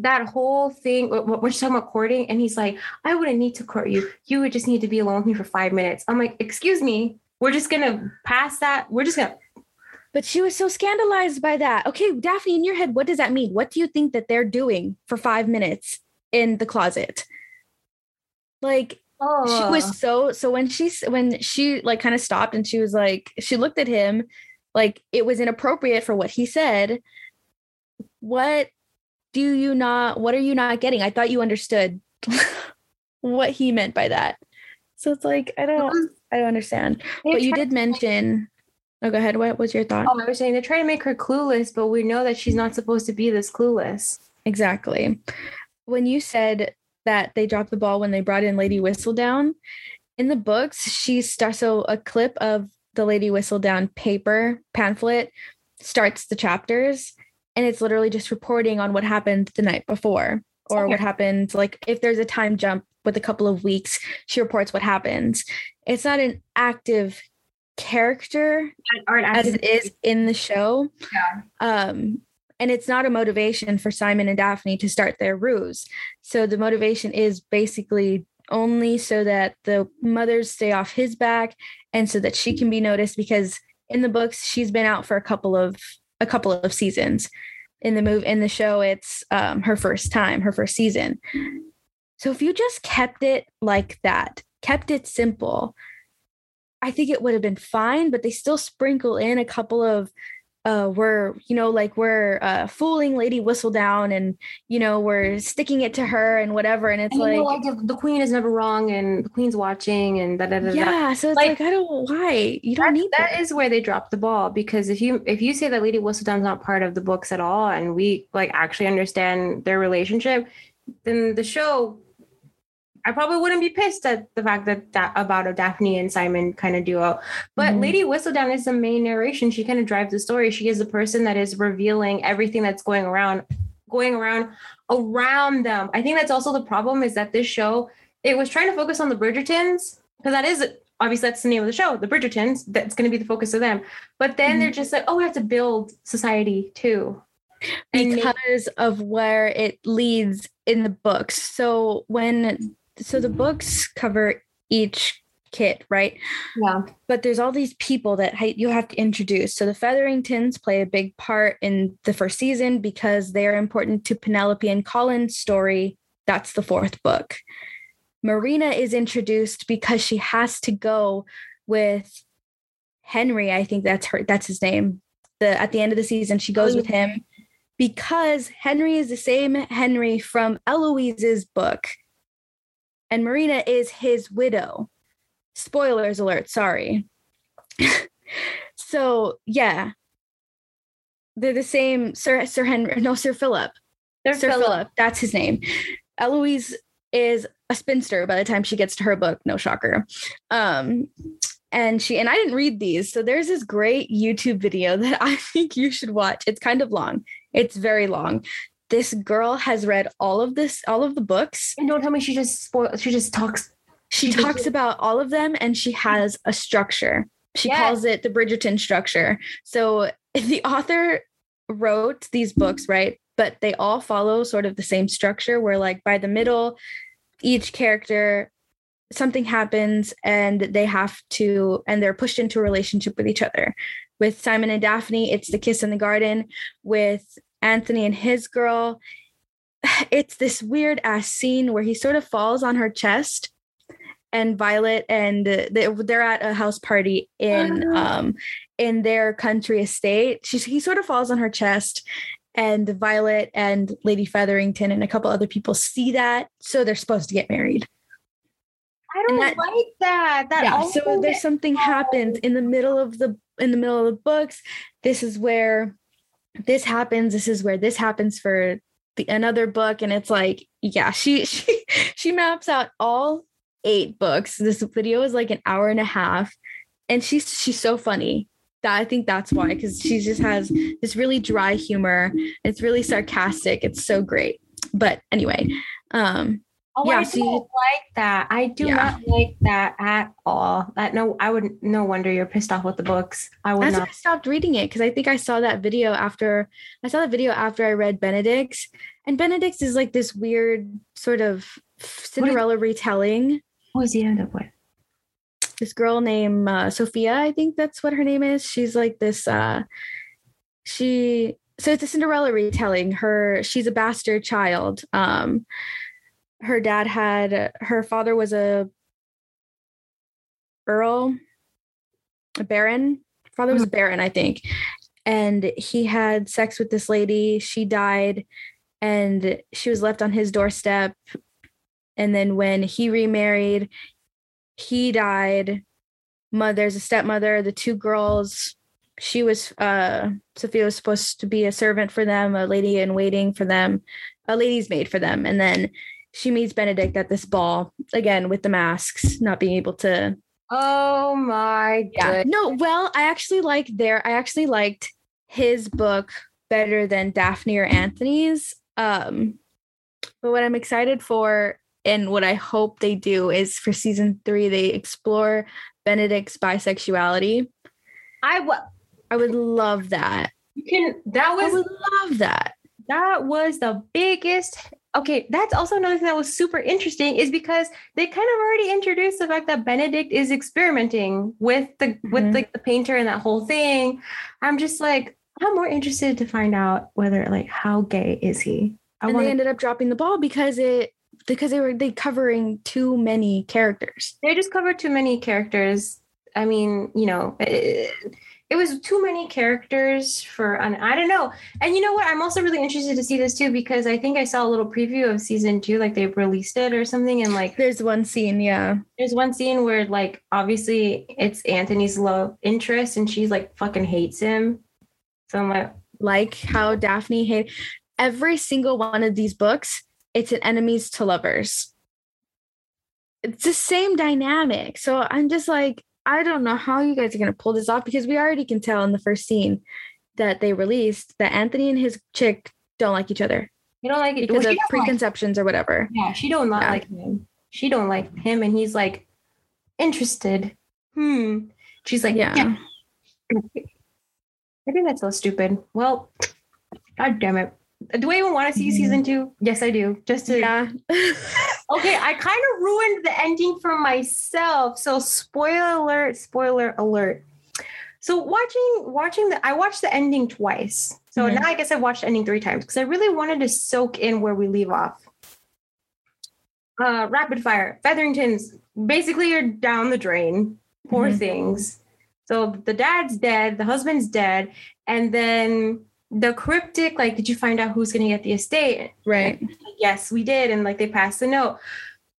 that whole thing we're talking about courting and he's like i wouldn't need to court you you would just need to be alone with me for five minutes i'm like excuse me we're just gonna pass that we're just gonna But she was so scandalized by that. Okay, Daphne, in your head, what does that mean? What do you think that they're doing for five minutes in the closet? Like oh she was oh. so so when she when she like kind of stopped and she was like she looked at him like it was inappropriate for what he said. What do you not what are you not getting? I thought you understood what he meant by that. So it's like I don't um, I don't understand. But you did mention Oh, go ahead. What was your thought? oh i was saying they're trying to make her clueless but we know that she's not supposed to be this clueless Exactly. When you said that they dropped the ball when they brought in Lady Whistledown, in the books, she starts so a clip of the Lady Whistledown paper pamphlet starts the chapters, and it's literally just reporting on what happened the night before or Okay. what happened. Like if there's a time jump with a couple of weeks, she reports what happens. It's not an active character Art as it is in the show. Yeah. Um, and it's not a motivation for Simon and Daphne to start their ruse. So the motivation is basically only so that the mothers stay off his back and so that she can be noticed because in the books she's been out for a couple of a couple of seasons in the move in the show it's um, her first time her first season so if you just kept it like that kept it simple i think it would have been fine but they still sprinkle in a couple of uh, we're you know like we're uh, fooling Lady Whistledown, and you know we're sticking it to her and whatever, and it's and, like, know, like the, the, queen is never wrong, and the queen's watching, and da da da. Yeah, so it's like, like, I don't why you don't need that. That is where they drop the ball because if you if you say that Lady Whistledown's not part of the books at all, and we like actually understand their relationship, then the show I probably wouldn't be pissed at the fact that that about a Daphne and Simon kind of duo. But mm-hmm. Lady Whistledown is the main narration. She kind of drives the story. She is the person that is revealing everything that's going around, going around around them. I think that's also the problem is that this show it was trying to focus on the Bridgertons because that is obviously that's the name of the show, the Bridgertons. That's going to be the focus of them. But then mm-hmm. they're just like, oh, we have to build society too because of where it leads in the books. So when so the books cover each kit, right? Yeah. But there's all these people that you have to introduce. So the Featheringtons play a big part in the first season because they are important to Penelope and Colin's story. That's the fourth book. Marina is introduced because she has to go with Henry. I think that's her. That's his name. The at the end of the season, she goes oh, with him because Henry is the same Henry from Eloise's book and Marina is his widow. Spoilers alert, sorry. so, yeah. They're the same Sir Sir Henry no Sir Philip. Sir, Sir Philip. Philip, that's his name. Eloise is a spinster by the time she gets to her book, no shocker. Um and she and I didn't read these. So there's this great YouTube video that I think you should watch. It's kind of long. It's very long this girl has read all of this, all of the books. And don't tell me she just spoil. She just talks. She, she talks about all of them, and she has a structure. She yes. calls it the Bridgerton structure. So the author wrote these books, right? But they all follow sort of the same structure, where like by the middle, each character something happens and they have to and they're pushed into a relationship with each other with simon and daphne it's the kiss in the garden with Anthony and his girl. It's this weird ass scene where he sort of falls on her chest and Violet and they're at a house party in oh, um in their country estate. She he sort of falls on her chest and Violet and Lady Featherington and a couple other people see that, so they're supposed to get married. I don't that, like that. That yeah, so there's something happens in the middle of the in the middle of the books. This is where this happens this is where this happens for the another book. And it's like yeah she she she maps out all eight books. This video is like an hour and a half. And she's she's so funny. That I think that's why because she just has this really dry humor. It's really sarcastic. It's so great. But anyway um Oh, yeah, I don't like that. I do yeah. not like that at all. That no, I would no wonder you're pissed off with the books. I would That's not. I stopped reading it because I think I saw that video after I saw the video after I read Benedict's, and Benedict's is like this weird sort of Cinderella what retelling. What was the end of what? This girl named uh, Sophia, I think that's what her name is. She's like this. uh She so it's a Cinderella retelling. Her she's a bastard child. Um her dad had her father was a earl a baron. Father was a mm-hmm. baron i think. And he had sex with this lady. She died and she was left on his doorstep. And then when he remarried he died. Mother's a stepmother the two girls. She was uh sophia was supposed to be a servant for them a lady in waiting for them a lady's maid for them. And then she meets Benedict at this ball again with the masks, not being able to. Oh my god! Yeah. No, well, I actually liked their. I actually liked his book better than Daphne or Anthony's. Um, but what I'm excited for and what I hope they do is for season three, they explore Benedict's bisexuality. I would. I would love that. You can. That was. I would love that that was the biggest okay, that's also another thing that was super interesting is because they kind of already introduced the fact that Benedict is experimenting with the mm-hmm. with like the painter and that whole thing. I'm just like, I'm more interested to find out whether like how gay is he. I and wanna- they ended up dropping the ball because it because they were they covering too many characters. They just covered too many characters. I mean, you know, it, it was too many characters for an I don't know. And you know what? I'm also really interested to see this too because I think I saw a little preview of season two, like they've released it or something, and like there's one scene, yeah. There's one scene where like obviously it's Anthony's love interest and she's like fucking hates him. So I'm like like how Daphne hate every single one of these books, it's an enemies to lovers. It's the same dynamic. So I'm just like, I don't know how you guys are going to pull this off because we already can tell in the first scene that they released that Anthony and his chick don't like each other. You don't like it because well, of preconceptions like, or whatever. Yeah, she don't not yeah. like him. She don't like him, and he's like interested. Hmm. She's like, yeah. yeah. I think that's so stupid. Well, god damn it do I even want to see season two? Yes, I do. Just to yeah. okay, I kind of ruined the ending for myself. So spoiler alert, spoiler alert. So watching watching the I watched the ending twice. So mm-hmm. now I guess I watched the ending three times because I really wanted to soak in where we leave off. Uh rapid fire. Featheringtons basically are down the drain. Poor mm-hmm. things. So the dad's dead, the husband's dead, and then the cryptic like did you find out who's going to get the estate? Right. Yes we did and like they passed the note.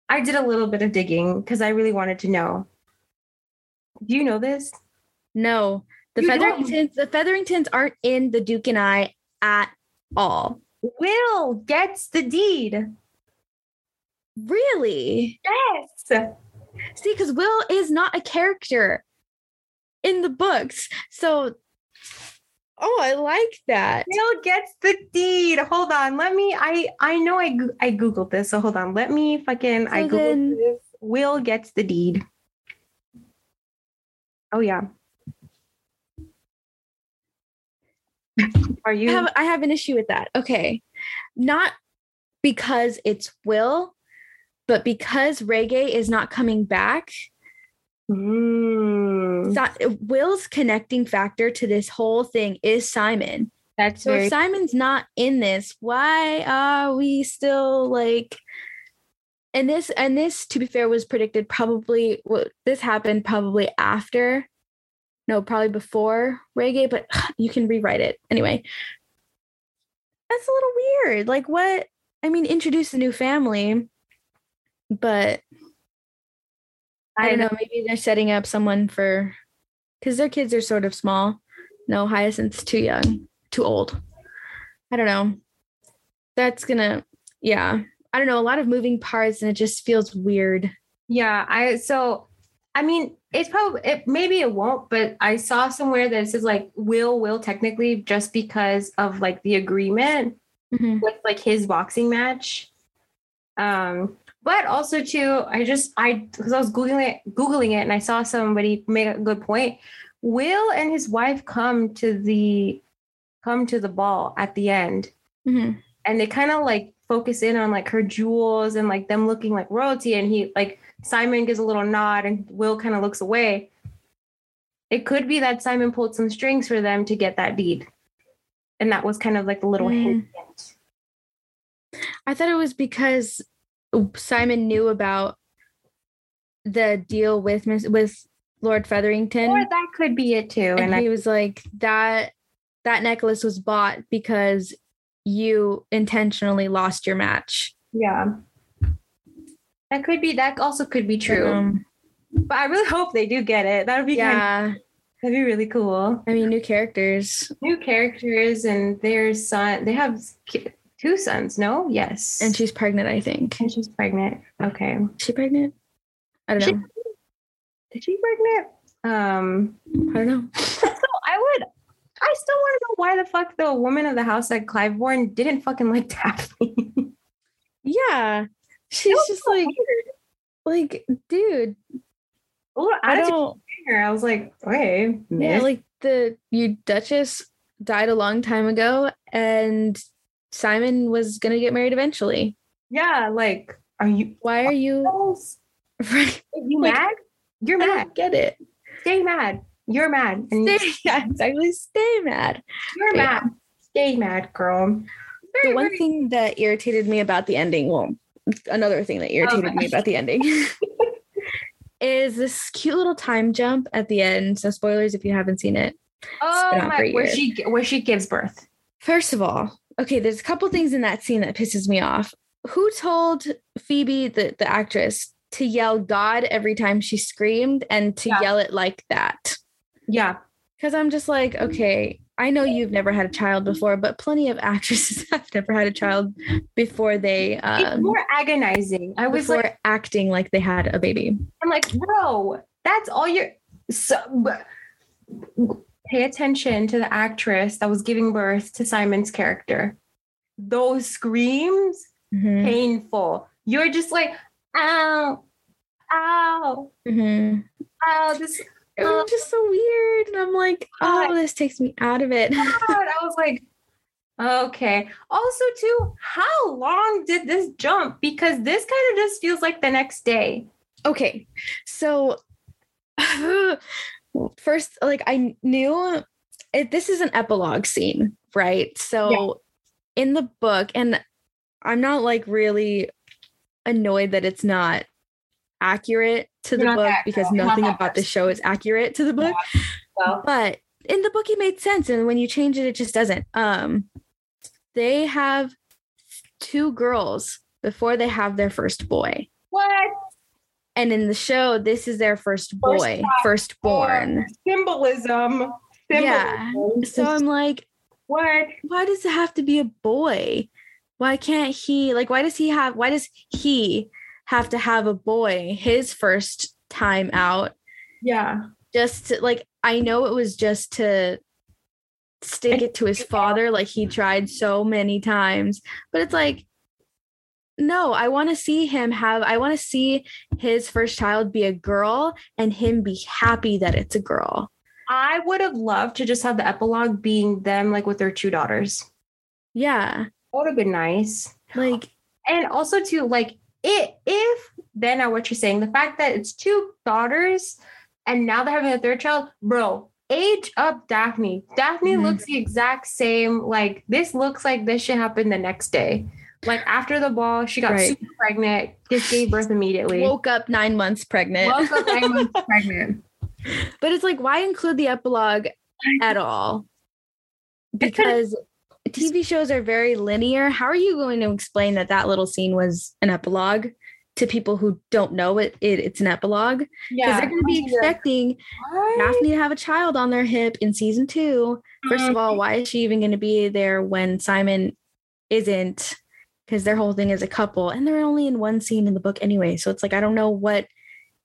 I did a little bit of digging because i really wanted to know. Do you know this? No. The you featheringtons the featheringtons aren't in the duke and i at all. Will gets the deed. Really? Yes. See because will is not a character in the books. So Oh, I like that. Will gets the deed. Hold on. Let me. I I know I I googled this. So hold on. Let me fucking. So I googled then, this. Will gets the deed. Oh yeah. Are you? I have, I have an issue with that. Okay, not because it's Will, but because Regé is not coming back Mm. Will's connecting factor to this whole thing is Simon. That's so if Simon's not in this, why are we still like and this and this to be fair was predicted probably well, this happened probably after no probably before Regé but you can rewrite it anyway that's a little weird like what i mean introduce a new family but I don't know. Maybe they're setting up someone for because their kids are sort of small. No, Hyacinth's too young, too old. I don't know. That's gonna, yeah. I don't know. A lot of moving parts, and it just feels weird. Yeah. I so. I mean, it's probably it, maybe it won't, but I saw somewhere that it says like will will technically just because of like the agreement mm-hmm. with like his boxing match. Um, but also too, I just I because I was googling it, googling it, and I saw somebody make a good point. Will and his wife come to the come to the ball at the end, mm-hmm. and they kind of like focus in on like her jewels and like them looking like royalty. And he like Simon gives a little nod, and Will kind of looks away. It could be that Simon pulled some strings for them to get that deed, and that was kind of like a little mm. hint. I thought it was because Simon knew about the deal with Miss with Lord Featherington. Or that could be it too. And, and he was like, that that necklace was bought because you intentionally lost your match. Yeah. That could be that also could be true. Um, but I really hope they do get it. That would be yeah. Kind of, that'd be really cool. I mean, new characters. New characters and their son they have two sons, no? Yes. And she's pregnant, I think. And she's pregnant. Okay. Is she pregnant? I don't know. Is she pregnant? Um, I don't know. so I would I still want to know why the fuck the woman of the house at Clyvedon didn't fucking like Daphne. yeah. She's just so like weird. like, dude. I don't her. I was like, okay. Yeah, like the you Duchess died a long time ago and Simon was going to get married eventually. Yeah, like, are you? Why are you? Right. You Like, mad? You're I mad. get it. Stay mad. You're mad. And Stay, yeah, exactly. Stay mad. you're Yeah. mad. Stay mad, girl. Very, the one very- thing that irritated me about the ending, well, another thing that irritated Okay. me about the ending is this cute little time jump at the end. So spoilers if you haven't seen it. oh my, where she where she gives birth. First of all, okay, there's a couple things in that scene that pisses me off. Who told Phoebe, the, the actress, to yell God every time she screamed and to Yeah. yell it like that? Yeah. Because I'm just like, okay, I know you've never had a child before, but plenty of actresses have never had a child before they it's um more agonizing. I was like, acting like they had a baby. I'm like, bro, that's all you're. So, pay attention to the actress that was giving birth to Simon's character. Those screams, Mhm. painful. You're just like, ow, ow, Mhm. ow. This It was just so weird. And I'm like, oh, this takes me out of it. I was like, okay. Also, too, how long did this jump? Because this kind of just feels like the next day. okay. So first, like I knew it, this is an epilogue scene, right? So in the book, and I'm not like really annoyed that it's not accurate to the You're not book that because not nothing about the show is accurate to the book. Well, but in the book it made sense and when you change it it just doesn't. Um they have two girls before they have their first boy. What and in the show this is their first boy child firstborn symbolism? Yeah. So i'm like what? why does it have to be a boy why can't he like why does he have why does he have to have a boy his first time out Yeah. just to, like I know it was just to stick it to his father like he tried so many times but it's like no I want to see him have I want to see his first child be a girl and him be happy that it's a girl I would have loved to just have the epilogue being them like with their two daughters. yeah That would have been nice. like And also too, like it if then are what you're saying, the fact that it's two daughters and now they're having a third child, bro. Age up Daphne. Daphne Mhm. looks the exact same. Like this looks like this should happen the next day. Like after the ball, she got Right. super pregnant, just gave birth immediately. woke up 9 months pregnant Woke up nine months pregnant. but it's like why include the epilogue at all because tv shows are very linear how are you going to explain that that little scene was an epilogue to people who don't know it, it it's an epilogue because Yeah. they're going to be expecting What? daphne to have a child on their hip in season two first of all mm. why is she even going to be there when simon isn't because their whole thing is a couple and they're only in one scene in the book anyway so it's like i don't know what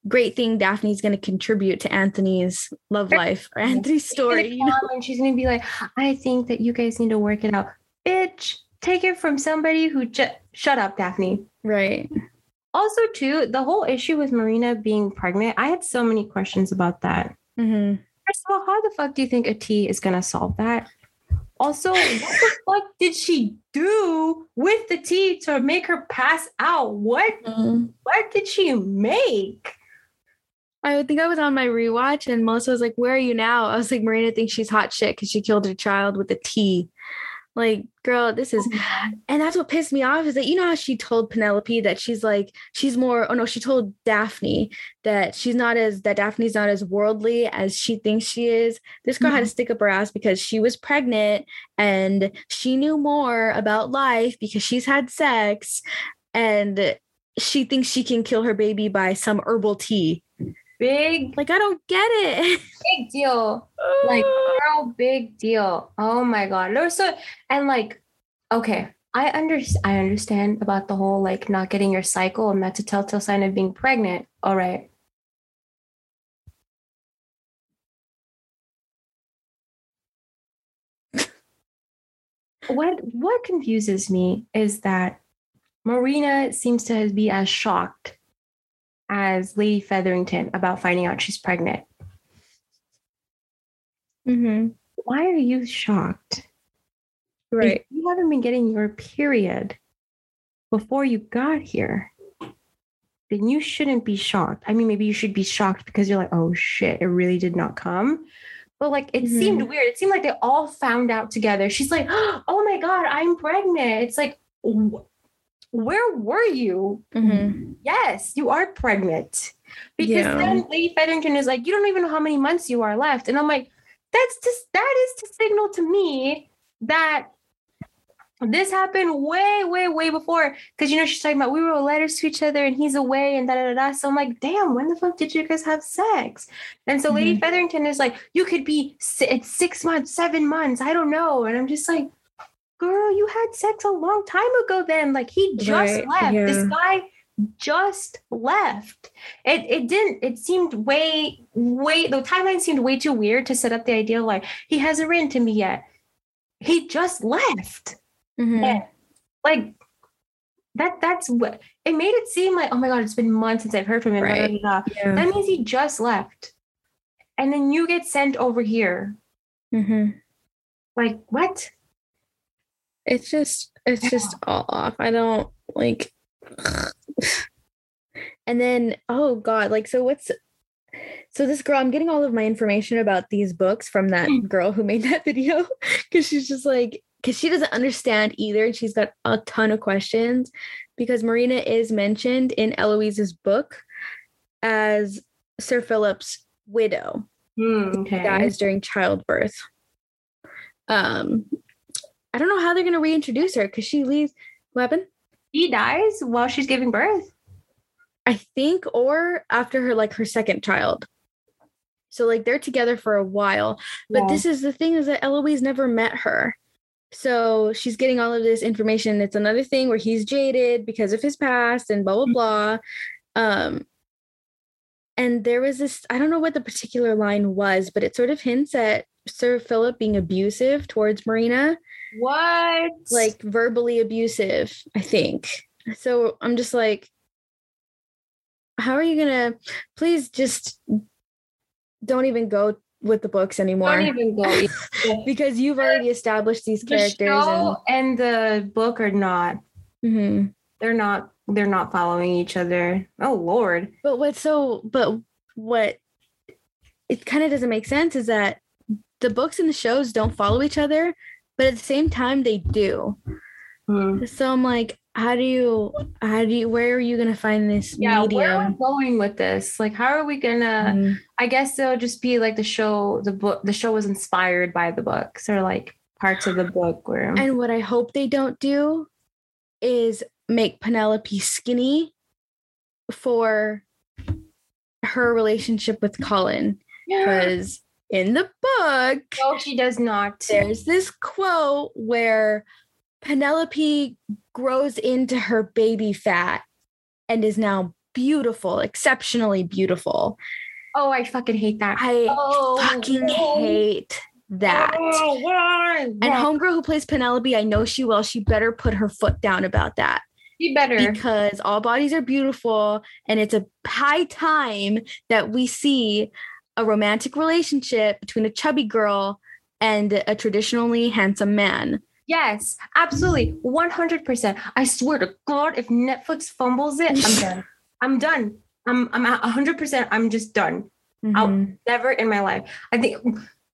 great thing daphne's going to contribute to anthony's love life or anthony's story you know? and she's gonna be like, I think that you guys need to work it out. Bitch, take it from somebody who just shut up, Daphne. right Also, too, the whole issue with Marina being pregnant, I had so many questions about that. hmm First of all, how the fuck do you think a tea is gonna solve that? Also, what the fuck did she do with the tea to make her pass out? What mm-hmm. what did she make? I would think I was on my rewatch and Melissa was like, Where are you now? I was like, Marina thinks she's hot shit because she killed her child with a tea. Like, girl, this is oh and that's what pissed me off is that you know how she told Penelope that she's like she's more oh no she told Daphne that she's not as that Daphne's not as worldly as she thinks she is. This girl had to mm-hmm. stick up her ass because she was pregnant and she knew more about life because she's had sex and she thinks she can kill her baby by some herbal tea. Big, Like I don't get it. big deal. like girl big deal oh my god no so and like okay i under i understand about the whole like not getting your cycle and that's a telltale sign of being pregnant all right what what confuses me is that marina seems to be as shocked as lady featherington about finding out she's pregnant mm-hmm. why are you shocked? Right. If you haven't been getting your period before you got here, then you shouldn't be shocked. I mean, maybe you should be shocked because you're like, oh shit, it really did not come. But like, it mm-hmm. seemed weird. It seemed like they all found out together. She's like, oh my God, I'm pregnant. It's like, where were you? Mm-hmm. Yes, you are pregnant. Because yeah. then Lady Featherington is like, you don't even know how many months you are left. And I'm like, that's just, that is to signal to me that this happened way, way, way before. Because you know, she's talking about we wrote letters to each other and he's away and da da da. So I'm like, damn, when the fuck did you guys have sex? And so mm-hmm. Lady Featherington is like, you could be six months, seven months, I don't know. And I'm just like, girl, you had sex a long time ago then. Like he just right, left. Yeah. This guy just left. It it didn't, it seemed way, way the timeline seemed way too weird to set up the idea like he hasn't written to me yet. He just left. Mm-hmm. like that that's what it made it seem like oh my god it's been months since i've heard from him right. blah, blah, blah. Yeah. that means he just left and then you get sent over here mm-hmm. like what it's just it's just all off i don't like and then oh god like so what's so this girl i'm getting all of my information about these books from that mm. girl who made that video because she's just like because she doesn't understand either. and She's got a ton of questions because Marina is mentioned in Eloise's book as Sir Philip's widow. Mm, okay. dies during childbirth. Um, I don't know how they're going to reintroduce her because she leaves. Weapon. She dies while she's giving birth. I think, or after her like her second child. So like they're together for a while. But yeah. this is the thing is that Eloise never met her. So she's getting all of this information. It's another thing where he's jaded because of his past and blah blah mm-hmm. blah. Um, and there was this, I don't know what the particular line was, but it sort of hints at Sir Philip being abusive towards Marina. What? Like verbally abusive, I think. So I'm just like, how are you gonna please just don't even go with the books anymore. Don't even go because you've already established these characters. the and, and, the book are not. Mm-hmm. They're not. They're not following each other. Oh Lord! But what? So, but what? It kind of doesn't make sense. Is that the books and the shows don't follow each other, but at the same time they do. Mm. So I'm like, how do you how do you where are you gonna find this yeah medium? where are we going with this like how are we gonna mm-hmm. i guess it'll just be like the show the book the show was inspired by the books or like parts of the book where and what i hope they don't do is make penelope skinny for her relationship with colin because in the book no she does not there's this quote where Penelope grows into her baby fat and is now beautiful, exceptionally beautiful. Oh, I fucking hate that. I oh, fucking no. hate that. Oh, why? And Homegirl who plays Penelope, I know she will. She better put her foot down about that. She better. Because all bodies are beautiful and it's a high time that we see a romantic relationship between a chubby girl and a traditionally handsome man. Yes, absolutely. 100%. I swear to God, if Netflix fumbles it, I'm done. I'm done. I'm I'm 100%. I'm just done. Mm-hmm. I'll never in my life. I think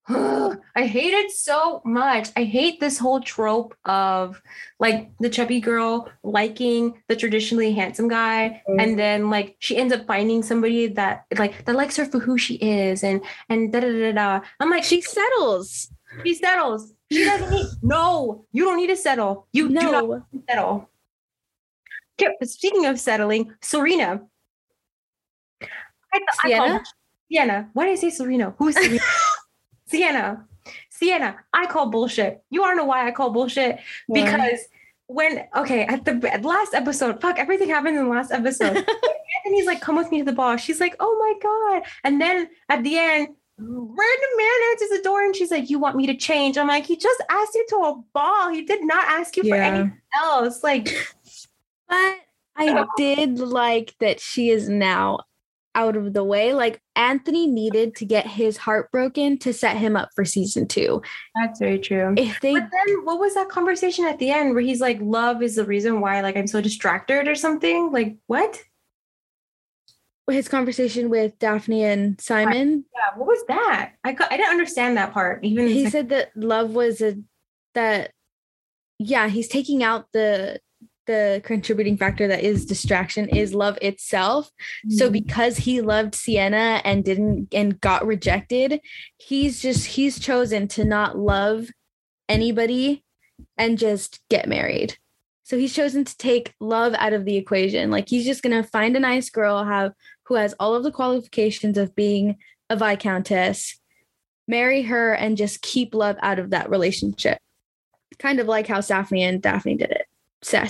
I hate it so much. I hate this whole trope of like the chubby girl liking the traditionally handsome guy, mm-hmm. and then like she ends up finding somebody that like that likes her for who she is, and and da da da da. I'm like, she settles. She settles. She doesn't need. No, you don't need to settle. You no. do not settle. Okay, speaking of settling, Serena. I, Sienna. I Sienna. Why did I say Serena? Who's Serena? Sienna. Sienna. I call bullshit. You want to know why I call bullshit? Why? Because when okay at the last episode, fuck, everything happened in the last episode. Anthony's like, "Come with me to the ball." She's like, "Oh my god!" And then at the end, random man answers the door and she's like, You want me to change? I'm like, He just asked you to a ball. He did not ask you yeah. for anything else. Like, but I did like that she is now out of the way. Like Anthony needed to get his heart broken to set him up for season two. That's very true. If they But then what was that conversation at the end where he's like, love is the reason why like I'm so distracted or something? Like what? his conversation with Daphne and Simon, Yeah, what was that? I I didn't understand that part. Even he the said that love was a that yeah, he's taking out the the contributing factor that is distraction is love itself. So mm-hmm. because he loved Sienna and didn't and got rejected, he's just he's chosen to not love anybody and just get married. So he's chosen to take love out of the equation. Like he's just gonna find a nice girl have who has all of the qualifications of being a viscountess, marry her, and just keep love out of that relationship. Kind of like how Saphne and Daphne did it. Sa-?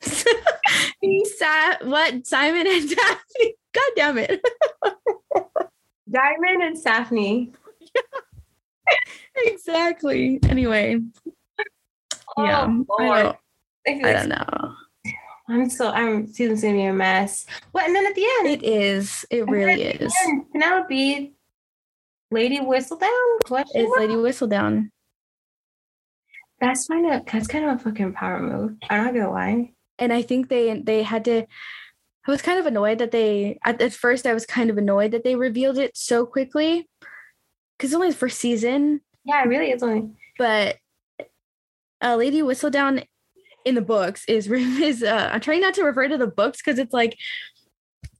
Sa- what? Simon and Daphne? God damn it. Diamond and Saphne. exactly. Anyway, oh, yeah. Oh, I Lord. don't, I I don't know. I'm so I'm season's gonna be a mess. What and then at the end, It is. It really is. end, Penelope, Lady Whistledown. It's mark? Lady Whistledown. That's kind of that's kind of a fucking power move. I'm not gonna lie. and I think they they had to. I was kind of annoyed that they at, at first I was kind of annoyed that they revealed it so quickly because only the first season, Yeah, it really is only. but uh, Lady Whistledown in the books is is uh, I'm trying not to refer to the books because it's like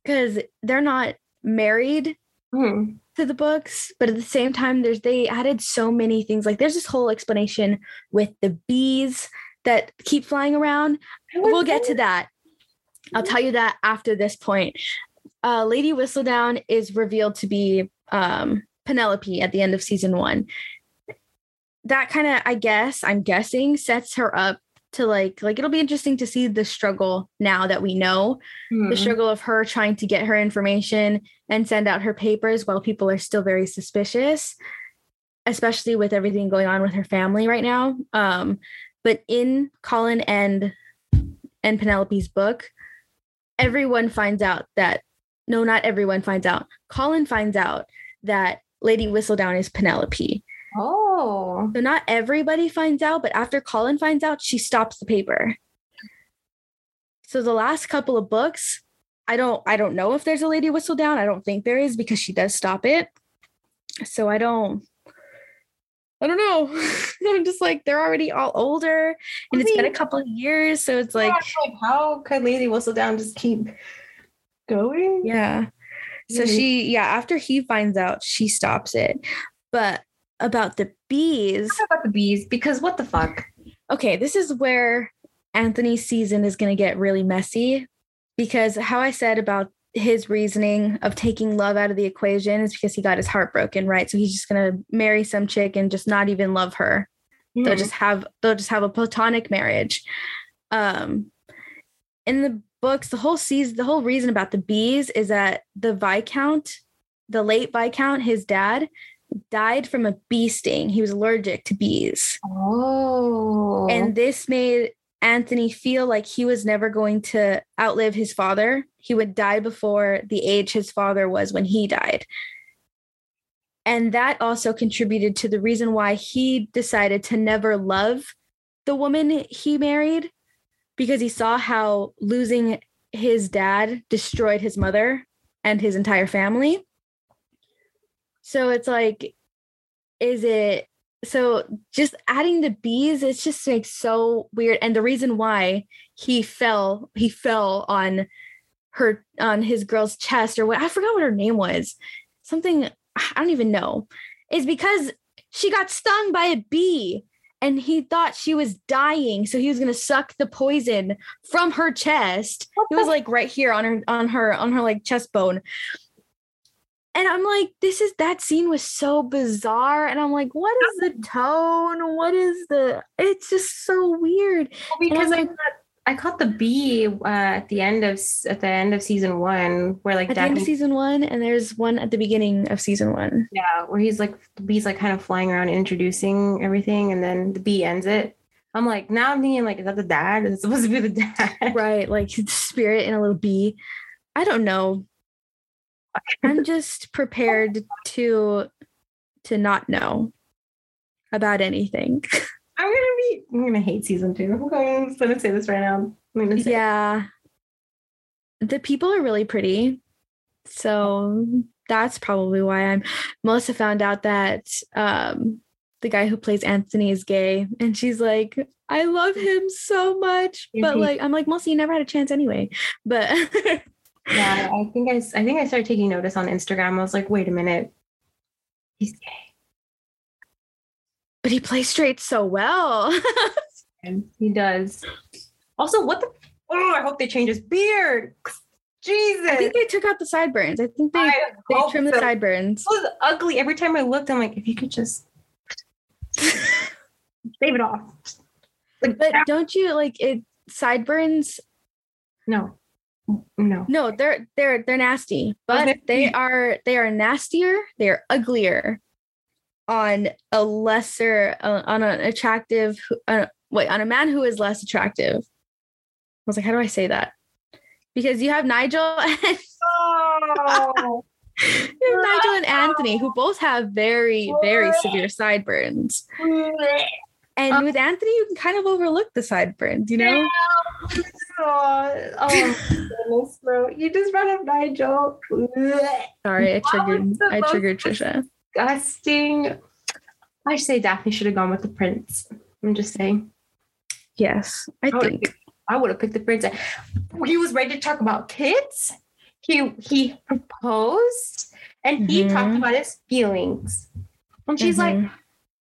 because they're not married Hmm. To the books but at the same time there's they added so many things like there's this whole explanation with the bees that keep flying around we'll get to that. I'll tell you that after this point. Uh, Lady Whistledown is revealed to be um, Penelope at the end of season one. That kind of, I guess, I'm guessing, sets her up to like, like it'll be interesting to see the struggle now that we know Hmm. the struggle of her trying to get her information and send out her papers while people are still very suspicious, especially with everything going on with her family right now. Um, but in Colin and and Penelope's book, everyone finds out that no, not everyone finds out. Colin finds out that Lady Whistledown is Penelope. Oh. So not everybody finds out, but after Colin finds out, she stops the paper. So the last couple of books, I don't I don't know if there's a lady Whistledown. I don't think there is because she does stop it. So I don't I don't know. I'm just like they're already all older and it's been a couple of years. So it's like, Yeah, like how could Lady Whistledown just keep going? yeah. So Mhm. she, yeah, after he finds out, she stops it. But about the bees, about the bees because what the fuck? okay, this is where Anthony's season is going to get really messy because how I said about his reasoning of taking love out of the equation is because he got his heart broken, right? So he's just going to marry some chick and just not even love her. They'll Hmm. just have they'll just have a platonic marriage. Um in the books, the whole season, the whole reason about the bees is that the Viscount, the late Viscount, his dad, died from a bee sting. He was allergic to bees. Oh. And this made Anthony feel like he was never going to outlive his father. He would die before the age his father was when he died. And that also contributed to the reason why he decided to never love the woman he married because he saw how losing his dad destroyed his mother and his entire family. So it's like, is it so just adding the bees it's just like so weird. And the reason why he fell he fell on her on his girl's chest or what i forgot what her name was. Something i don't even know. Is because she got stung by a bee and he thought she was dying. So he was going to suck the poison from her chest. It was like right here on her on her on her like chest bone and I'm like, this is that scene was so bizarre. And I'm like, what is the tone? What is the it's just so weird. Well, because I I'm caught, I caught the bee uh, at the end of at the end of season one, where like At the end of season one, and there's one at the beginning of season one. yeah, where he's like the bee's like kind of flying around introducing everything, and then the bee ends it. I'm like, now I'm thinking like, is that the dad? Is it supposed to be the dad? Right. Like spirit in a little bee. I don't know. I'm just prepared to to not know about anything. I'm gonna be. I'm gonna hate season two. I'm going I'm gonna say this right now. I'm gonna say. Yeah. The people are really pretty. So that's probably why I'm Melissa found out that um the guy who plays Anthony is gay and she's like I love him so much but like I'm like Melissa you never had a chance anyway but Yeah, I think I. I think I started taking notice on Instagram. I was like, wait a minute, he's gay. but he plays straight so well he does. Also, what the? Oh, I hope they change his beard. Jesus, I think they took out the sideburns I think they I they trimmed the sideburns It was ugly. Every time I looked, I'm like, if you could just shave it off. Like, but don't you like it sideburns no, no. No, they're they're they're nasty, but Okay. they are they are nastier. They are uglier on a lesser uh, on an attractive uh, wait on a man who is less attractive. I was like, how do I say that? Because you have Nigel and Oh, you have Nigel and Anthony who both have very very severe sideburns. And Um, with Anthony, you can kind of overlook the sideburns, you know? Oh, oh bro! You just brought up Nigel. Sorry, I triggered I triggered Trisha. Disgusting. I say Daphne should have gone with the prince. I'm just saying. Yes, I I think. picked, I would have picked the prince. He was ready to talk about kids. He he proposed and he talked Mhm. about his feelings. And she's like, Mhm.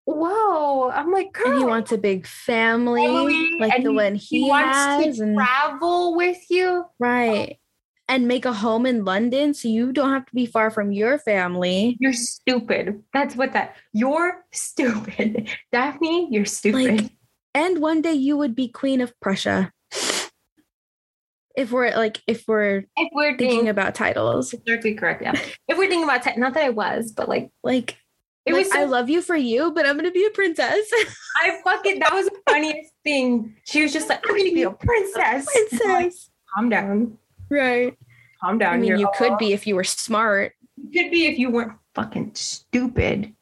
"Whoa!" I'm like, "Girl, and he wants a big family, family, like the he- one he he, wants has, to and travel with you." Oh. right, and make a home in London, so you don't have to be far from your family. You're stupid. That's what that. You're stupid, Daphne. You're stupid. Like, and one day you would be queen of Prussia. If we're like, if we're if we're thinking thinking about titles, historically correct, yeah. If we're thinking about tech, not that I was, but like like, it like, was. I love you for you, but I'm gonna be a princess. I fucking. That was the funniest thing. She was just like, "I'm gonna be a princess." Like, princess, Calm down. right? Calm down. I mean, you could be if you were smart. You could be if you weren't fucking stupid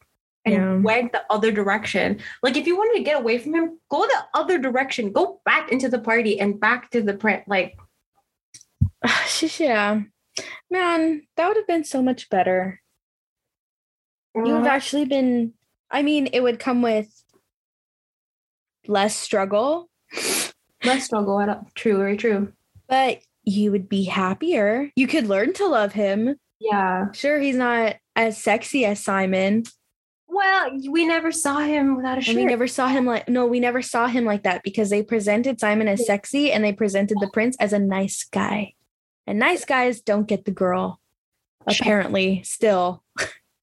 and Yeah. went the other direction. Like if you wanted to get away from him, go the other direction. Go back into the party and back to the print. Like She's yeah, man, that would have been so much better. You would have uh-huh. actually been. I mean, it would come with less struggle, less struggle at all. True, very true. but you would be happier. You could learn to love him. Yeah. Sure, he's not as sexy as Simon, Well, we never saw him without a shirt. and we never saw him like no, we never saw him like that because they presented Simon as sexy and they presented the prince as a nice guy. And nice guys don't get the girl. Apparently, still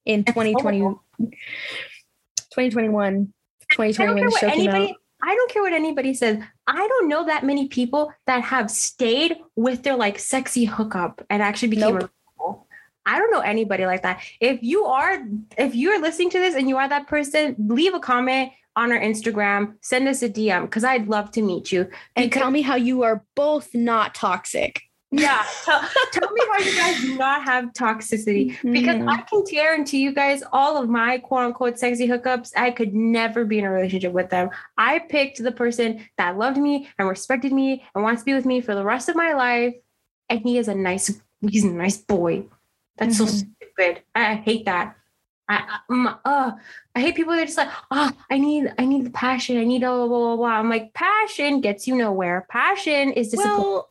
in 2020, 2021, I don't 2020 care what show came out. anybody. I don't care what anybody says. I don't know that many people that have stayed with their like sexy hookup and actually became Nope. a. I don't know anybody like that. If you are, if you're listening to this and you are that person, leave a comment on our Instagram, send us a DM because I'd love to meet you. And tell me how you are both not toxic. Yeah, tell, tell me why you guys do not have toxicity because Mhm. I can guarantee you guys all of my quote unquote sexy hookups, I could never be in a relationship with them. I picked the person that loved me and respected me and wants to be with me for the rest of my life. And he is a nice, he's a nice boy. That's so Mhm. stupid. I, I hate that. I, I, uh, I hate people that are just like, oh, I need, I need the passion. I need blah, blah, blah, blah, blah. I'm like, passion gets you nowhere. Passion is disappointing. Well,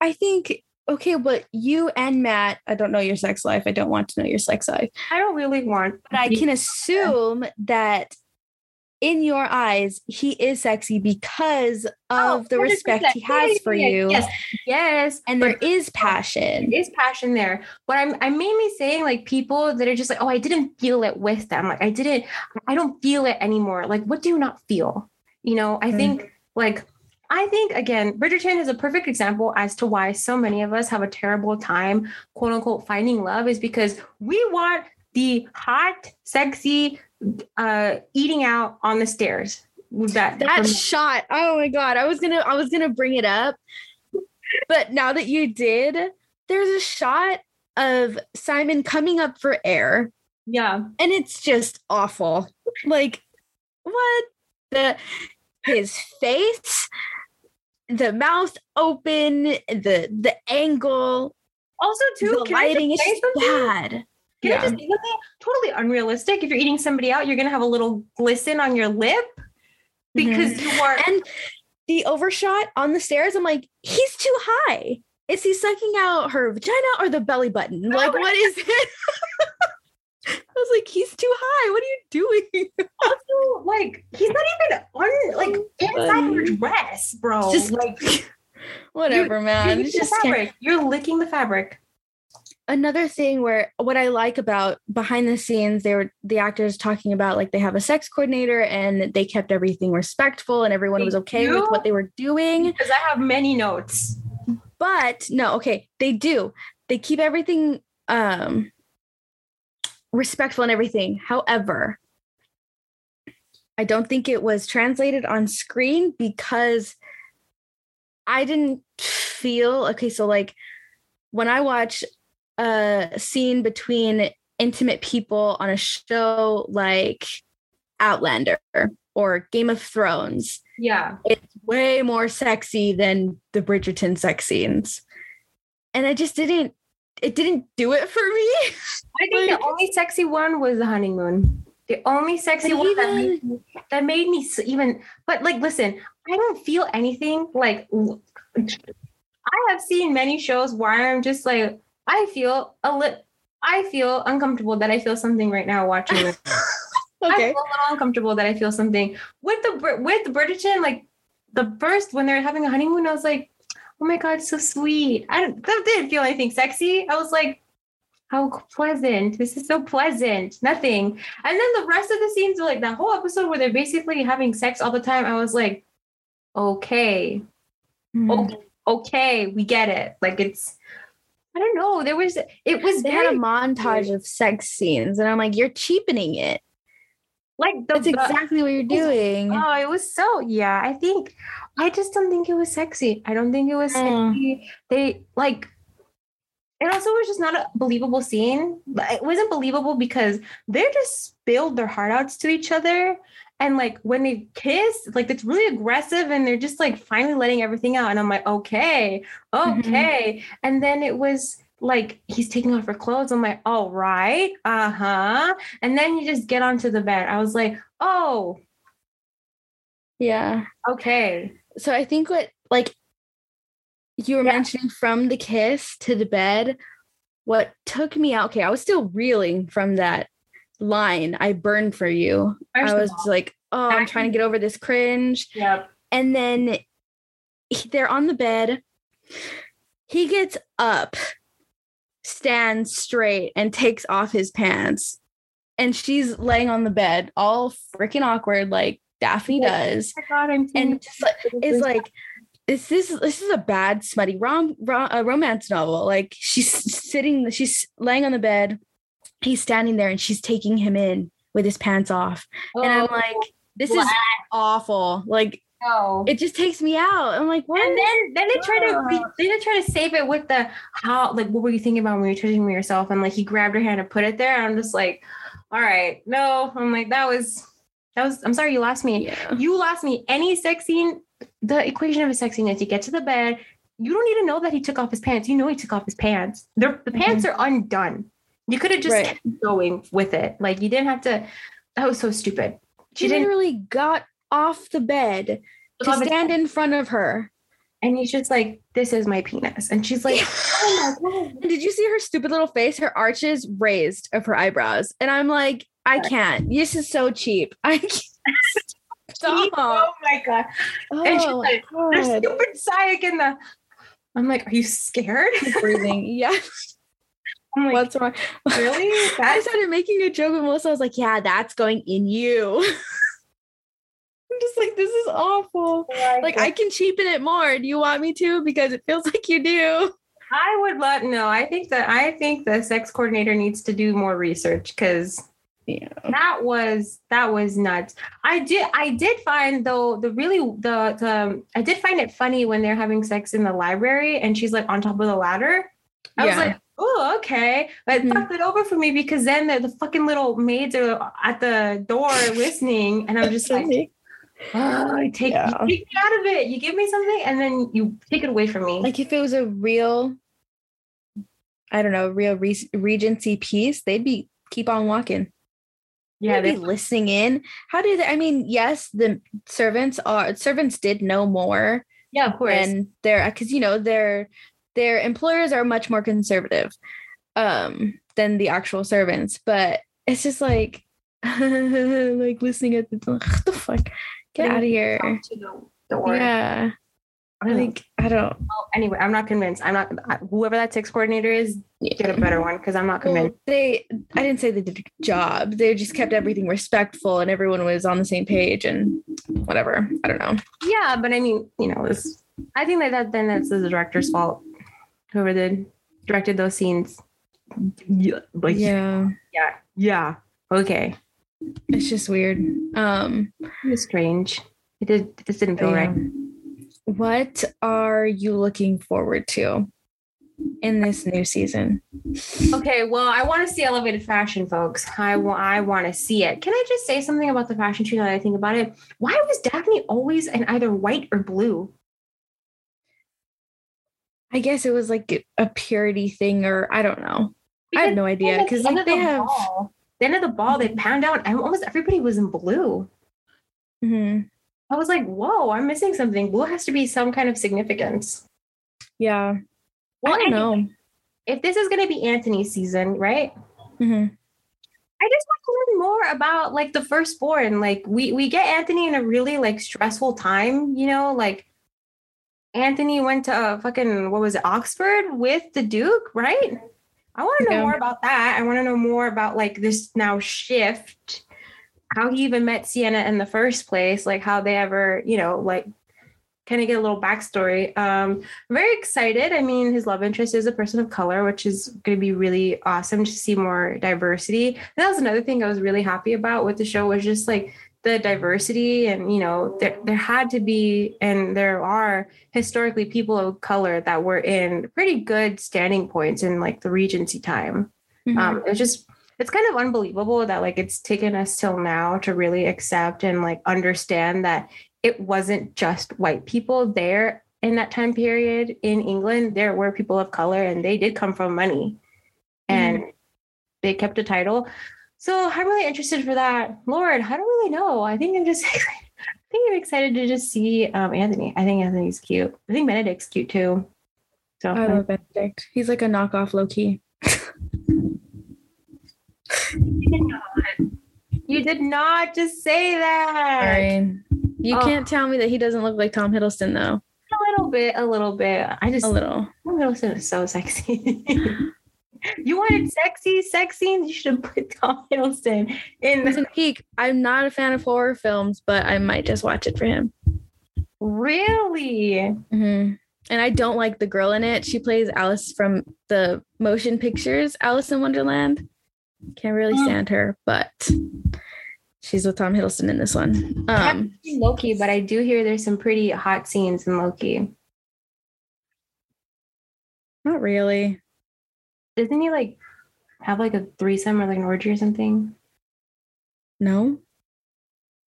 I think okay, but you and Matt, I don't know your sex life. I don't want to know your sex life. I don't really want, But I can assume that in your eyes, he is sexy because Oh, of the respect he has for you. Yes, yes, And there is passion. there is passion there. But I'm I'm mainly saying like people that are just like, oh, I didn't feel it with them. Like I didn't, I don't feel it anymore. Like what do you not feel? You know, I Mm. think like I think again, Bridgerton is a perfect example as to why so many of us have a terrible time, quote unquote, finding love is because we want the hot, sexy, uh, eating out on the stairs. That That shot. Oh my god. I was gonna I was gonna bring it up. But now that you did, there's a shot of Simon coming up for air, Yeah. and it's just awful. Like, what the his face, the mouth open, the the angle, Also, too, the can lighting is say just something? bad. Can Yeah. I just say something? Totally unrealistic. If you're eating somebody out, you're gonna have a little glisten on your lip because Mhm. you are. And the overshot on the stairs, I'm like, he's too high. Is he sucking out her vagina or the belly button? Like, what is it? I was like, he's too high. What are you doing? also, like he's not even on like inside Buddy. dress, bro. Just like Whatever, you're man. the just can't- fabric. You're licking the fabric. another thing where what I like about behind the scenes, they were the actors talking about like they have a sex coordinator and they kept everything respectful and everyone They was okay with what they were doing. Because I have many notes. But no, okay, they do. They keep everything um respectful and everything. However, I don't think it was translated on screen because I didn't feel okay. So, like, when I watch a scene between intimate people on a show like Outlander or Game of Thrones, Yeah. it's way more sexy than the Bridgerton sex scenes. And I just didn't, it didn't do it for me. I think Like- the only sexy one was the honeymoon. The only sexy one that made, me, that made me even. But like, listen, I don't feel anything. Like, I have seen many shows where I'm just like, I feel a lit. I feel uncomfortable that I feel something right now watching it. I okay. feel a little uncomfortable that I feel something with the with the Bridgerton. Like the first when they're having a honeymoon, I was like, oh my god, so sweet. I don't, that didn't feel anything sexy. I was like, how pleasant. This is so pleasant. Nothing. And then the rest of the scenes, were like that whole episode where they're basically having sex all the time. I was like, okay, Mhm. okay, okay, we get it. Like it's. I don't know. There was it was They had a montage of sex scenes, and I'm like, you're cheapening it. Like the That's exactly what you're doing. Oh, it was so yeah. I think I just don't think it was sexy. I don't think it was Mm. sexy. They like it also was just not a believable scene. It wasn't believable because they just spilled their heart outs to each other. And like when they kiss, like it's really aggressive and they're just like finally letting everything out. And I'm like, okay, okay. And then it was like he's taking off her clothes. I'm like, all right, uh-huh. And then you just get onto the bed. I was like, oh, Yeah. okay. So I think what like you were Yeah. mentioning from the kiss to the bed, what took me out. Okay, I was still reeling from that line. I burned for you. First I was all, like, oh, I'm trying to get over this cringe. Yep. And then they're on the bed. He gets up, stands straight, and takes off his pants. And she's laying on the bed, all freaking awkward, like Daphne does. Oh God, And just like, is like, is this this is a bad smutty rom, rom a romance novel? Like she's sitting, she's laying on the bed. He's standing there, and she's taking him in with his pants off. and I'm Oh, like, this is awful. Like no. it just takes me out. I'm like, what? and then then they try to then they try to save it with the how like what were you thinking about when you're touching me yourself? And like he grabbed her hand and put it there and I'm just like all right no. I'm like that was that was I'm sorry you lost me. Yeah. you lost me. Any sex scene the equation of a sex scene is you get to the bed you don't need to know that he took off his pants. You know he took off his pants. The, the pants are undone. You could have just Right. kept going with it. Like you didn't have to that was so stupid. She she didn't literally got off the bed to stand in front of her. and he's just like this is my penis and she's like oh my god did you see her stupid little face? Her arches raised of her eyebrows. And I'm like, I can't. This is so cheap. I can't. Oh stop. Oh my god. and she's Oh, like, my There's stupid Sayek in the. I'm like, are you scared? breathing. Yeah. I'm like, What's wrong? really? I started making a joke with Melissa. I was like, yeah, that's going in you. Just like, this is awful. Like, I can cheapen it more. Do you want me to? Because it feels like you do. I would let no. I think that I think the sex coordinator needs to do more research because Yeah. that was that was nuts. I did I did find though the really the the I did find it funny when they're having sex in the library and she's like on top of the ladder. I was like, oh, okay. But Mhm. fucked it over for me because then the, the fucking little maids are at the door listening. And I'm just like, oh, take, Yeah. you take me out of it. You give me something and then you take it away from me. like if it was a real, I don't know, real re- Regency piece, they'd be keep on walking. yeah, they'd they, be listening in. How do they? I mean, yes, the servants are servants did know more, yeah, of course. and they're because you know their their employers are much more conservative um than the actual servants but it's just like like listening at the the fuck get out of here the yeah I think i don't Anyway, I'm not convinced. I'm not whoever that six coordinator is. Get a better one because I'm not Well, convinced. they i didn't say they did a good job they just kept everything respectful and everyone was on the same page and whatever i don't know Yeah, but I mean, you know, it's, I think that, that then that's the director's fault. Whoever did directed those scenes. Yeah, like yeah yeah, yeah. Okay, it's just weird um it was strange. It did. This didn't feel Yeah. right. What are you looking forward to in this new season? Okay, well, I want to see elevated fashion, folks. I want. I want to see it. Can I just say something about the fashion shoot? Now that I think about it, why was Daphne always in either white or blue? I guess it was like a purity thing, or I don't know. I have no idea because like they the have. ball- the end of the ball, they panned out, and almost everybody was in blue. Mhm. I was like, "Whoa, I'm missing something. Blue has to be some kind of significance." Yeah, Well, I don't anyway, know. if this is going to be Anthony's season, right? Mhm. I just want to learn more about like the firstborn. Like we we get Anthony in a really like stressful time, you know, like Anthony went to uh, fucking what was it, Oxford with the Duke, right? I want to know Yeah. more about that. I want to know more about like this now shift, how he even met Sienna in the first place, like how they ever, you know, like kind of get a little backstory. Um, I'm very excited. I mean, his love interest is a person of color, which is going to be really awesome to see more diversity. And that was another thing I was really happy about with the show was just like the diversity and you know there, there had to be and there are historically people of color that were in pretty good standing points in like the regency time. Mhm. um it's just it's kind of unbelievable that like it's taken us till now to really accept and like understand that it wasn't just white people there in that time period in england. There were people of color and they did come from money. And they kept a title so i'm really interested for that lord i don't really know i think i'm just I think I'm excited to just see um, Anthony. I think Anthony's cute. I think Benedict's cute too. So I love Benedict. He's like a knockoff Loki. you did not. You did not just say that. Sorry. You Oh. can't tell me that he doesn't look like Tom Hiddleston though. A little bit, a little bit. I just A little. Tom Hiddleston is so sexy. you wanted sexy sex scenes? You should have put Tom Hiddleston in. Listen, Peak. I'm not a fan of horror films, but I might just watch it for him. Really? hmm And I don't like the girl in it. She plays Alice from the motion pictures, Alice in Wonderland. Can't really Mm. stand her, but she's with Tom Hiddleston in this one. Um, Loki, but I do hear there's some pretty hot scenes in Loki. not really. Doesn't he like have like a threesome or like an orgy or something? No.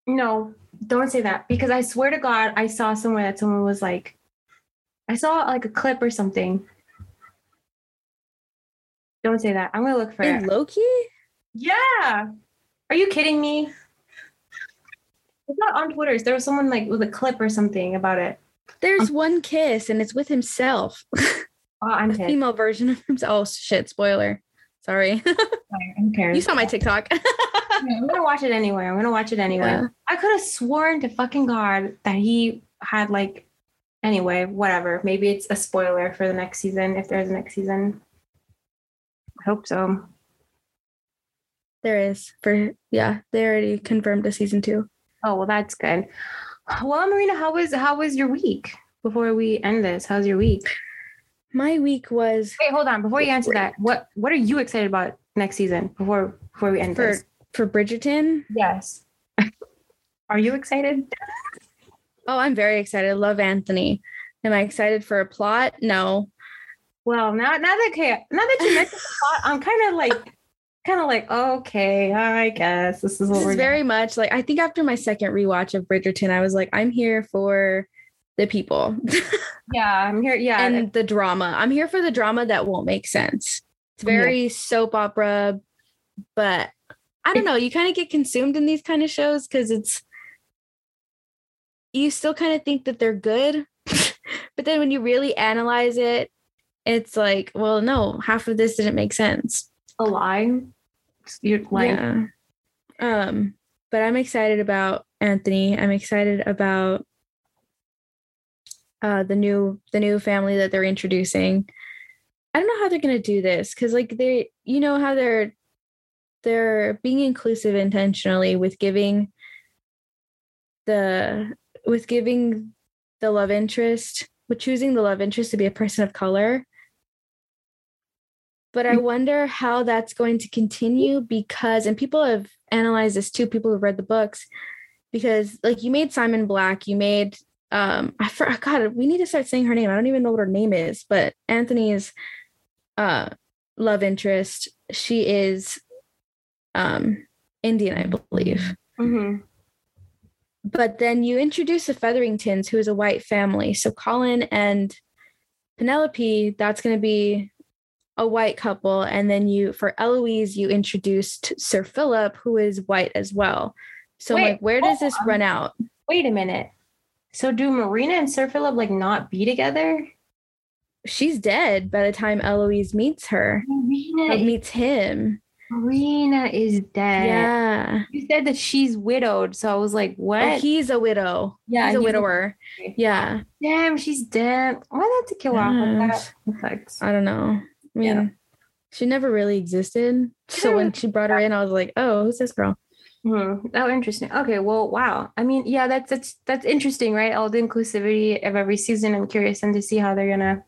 No, don't say that because I swear to God, I saw somewhere that someone was like, I saw like a clip or something. Don't say that. I'm gonna look for In it. Loki? Yeah. Are you kidding me? It's not on Twitter. There was someone like with a clip or something about it. There's um, one kiss and it's with himself. Oh, I'm a female version of himself. Oh shit, spoiler. Sorry. Who cares? you saw my TikTok. I'm gonna watch it anyway. I'm gonna watch it anyway. Yeah. I could have sworn to fucking God that he had like anyway, whatever. Maybe it's a spoiler for the next season if there's a next season. I hope so. there is for yeah, they already confirmed a season two. Oh well that's good. Well, Marina, how was how was your week before we end this? How's your week? My week was Wait, hold on. Before you answer that, what what are you excited about next season before before we end for this? for Bridgerton. Yes. are you excited? Oh, I'm very excited. Love Anthony. Am I excited for a plot? No. Well, now now that okay, now that you mentioned the plot, I'm kind of like kind of like okay, I guess this is what This we're is very much like I think after my second rewatch of Bridgerton, I was like, I'm here for the people yeah. I'm here. Yeah, and the drama. I'm here for the drama that won't make sense. It's Yeah. very soap opera, but I don't know. You kind of get consumed in these kind of shows because it's you still kind of think that they're good, but then when you really analyze it, it's like, well, no, half of this didn't make sense. a lie. You're lying. Yeah. Um, but I'm excited about Anthony. I'm excited about uh the new the new family that they're introducing. I don't know how they're gonna do this because like they you know how they're they're being inclusive intentionally with giving the with giving the love interest with choosing the love interest to be a person of color but I wonder how that's going to continue because, and people have analyzed this too, people who've read the books, because like you made Simon Black, you made, um, I forgot, we need to start saying her name. I don't even know what her name is, but Anthony's uh, love interest, she is um, Indian, I believe. Mhm. But then you introduce the Featheringtons, who is a white family. So Colin and Penelope, that's going to be a white couple. And then you, for Eloise, you introduced Sir Philip, who is white as well. So Wait, like, where does this on. run out? Wait a minute. So do Marina and Sir Philip like not be together? She's dead by the time Eloise meets her, Marina, is, meets him. Marina is dead. Yeah. You said that she's widowed, so I was like, oh, what? Oh, he's a widow. yeah, he's a he's widower. Yeah. Damn, she's dead. Why did they have to kill off like uh, that? That. I don't know. I mean, Yeah. she never really existed. So when she brought her in, I was like, oh, who's this girl? Hmm. Oh, interesting. Okay. Well, wow. I mean, yeah, that's that's that's interesting, right? All the inclusivity of every season. I'm curious and to see how they're gonna.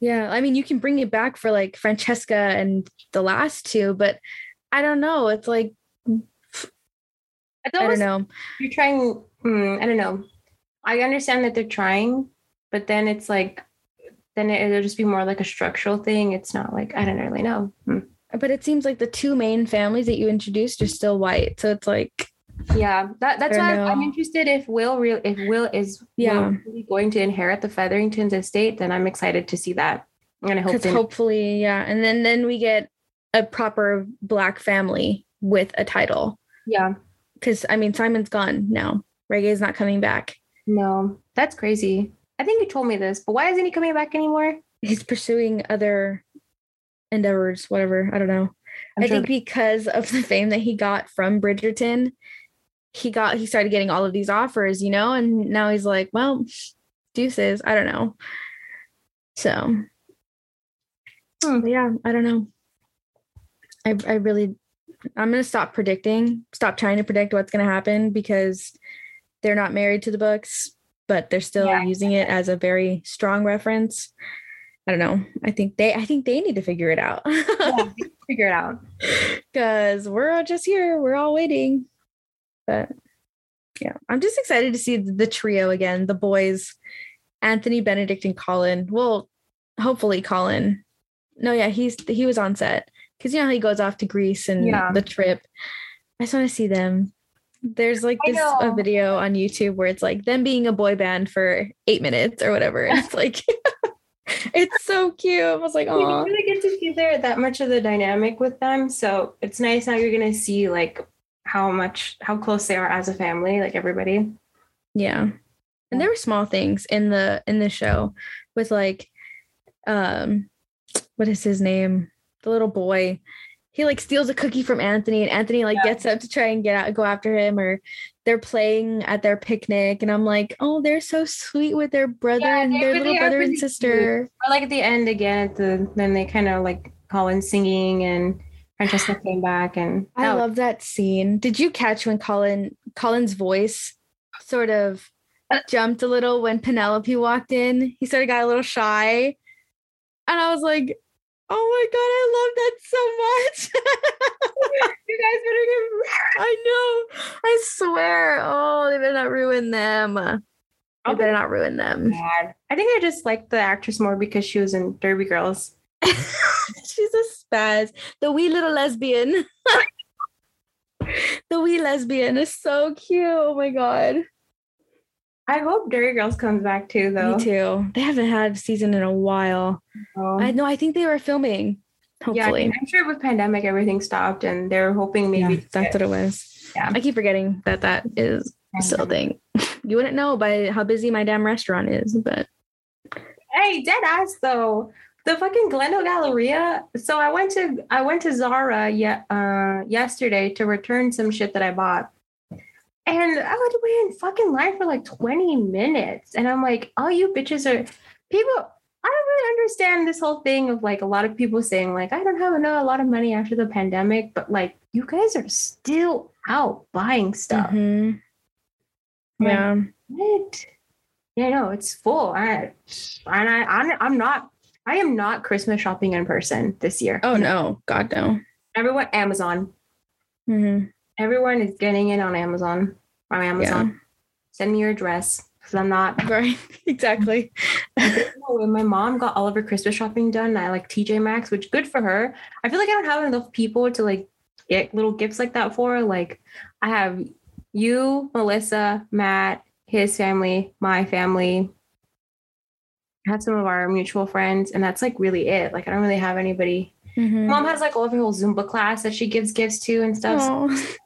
Yeah. I mean, you can bring it back for like Francesca and the last two, but I don't know. It's like, It's I don't know. you're trying. Hmm, I don't know. I understand that they're trying, but then it's like, then it, it'll just be more like a structural thing. It's not like I don't really know. Hmm. But it seems like the two main families that you introduced are still white. So it's like, Yeah, that that's why don't I'm interested if Will real if Will is Yeah. Will really going to inherit the Featheringtons estate, then I'm excited to see that. I'm gonna hope. they- hopefully, yeah. And then then we get a proper black family with a title. yeah. Because I mean, Simon's gone now. Regé's not coming back. No, that's crazy. I think you told me this, but why isn't he coming back anymore? He's pursuing other endeavors, whatever. I don't know. I'm I sure think because of the fame that he got from Bridgerton, he got he started getting all of these offers, you know, and now he's like, well, deuces. I don't know. So Hmm. yeah, I don't know. I I really I'm gonna stop predicting, stop trying to predict what's gonna happen because they're not married to the books, but they're still Yeah. using it as a very strong reference. I don't know. I think they I think they need to figure it out. Yeah, figure it out. because we're all just here. We're all waiting. But yeah, I'm just excited to see the trio again the boys, Anthony, Benedict, and Colin. Well, hopefully, Colin. No, yeah, he's he was on set because you know how he goes off to Greece and Yeah. the trip. I just want to see them. There's like this a video on YouTube where it's like them being a boy band for eight minutes or whatever. And it's like, it's so cute. I was like, You oh, don't really get to see there that much of the dynamic with them, so it's nice now you're gonna see like how much how close they are as a family, like everybody. Yeah. And there were small things in the in the show with like um what is his name? The little boy. He like steals a cookie from Anthony and Anthony like Yeah. gets up to try and get out go after him or they're playing at their picnic and I'm like, "Oh, they're so sweet with their brother Yeah, and their really little brother and sister." Or like at the end again, the then they kind of like Colin singing and Francesca came back and I was- love that scene. Did you catch when Colin Colin's voice sort of Uh, jumped a little when Penelope walked in? He sort of got a little shy. And I was like, oh my god, I love that so much. you guys better get I know. I swear. Oh, they better not ruin them. They oh better not ruin them. bad. I think I just liked the actress more because she was in Derry Girls. She's a spaz. The wee little lesbian. the wee lesbian is so cute. Oh my god. I hope Derry Girls comes back too, though. Me too. They haven't had a season in a while. Oh. I know. I think they were filming. yeah, Hopefully. mean, I'm sure with pandemic everything stopped, and they're hoping maybe Yeah, that's what it was. Yeah. I keep forgetting that that is still a thing. You wouldn't know by how busy my damn restaurant is, but Hey, dead ass though. The fucking Glendale Galleria. So I went to I went to Zara yet uh yesterday to return some shit that I bought. And I had to wait in fucking line for like 20 minutes. And I'm like, oh, you bitches are people. I don't really understand this whole thing of like a lot of people saying, like, I don't have enough, a lot of money after the pandemic, but like you guys are still out buying stuff. Mhm. Like, yeah. What? Yeah, no, it's full. I and I I'm, I'm not I am not Christmas shopping in person this year. Oh no, God no. Everyone Amazon. hmm Everyone is getting it on Amazon. On Amazon. Send me your address. Because I'm not Right. exactly. when my mom got all of her Christmas shopping done I like TJ Maxx, which good for her. I feel like I don't have enough people to like get little gifts like that for. Like I have you, Melissa, Matt, his family, my family. I have some of our mutual friends, and that's like really it. Like I don't really have anybody. Mhm. Mom has like all of her whole Zumba class that she gives gifts to and stuff. So,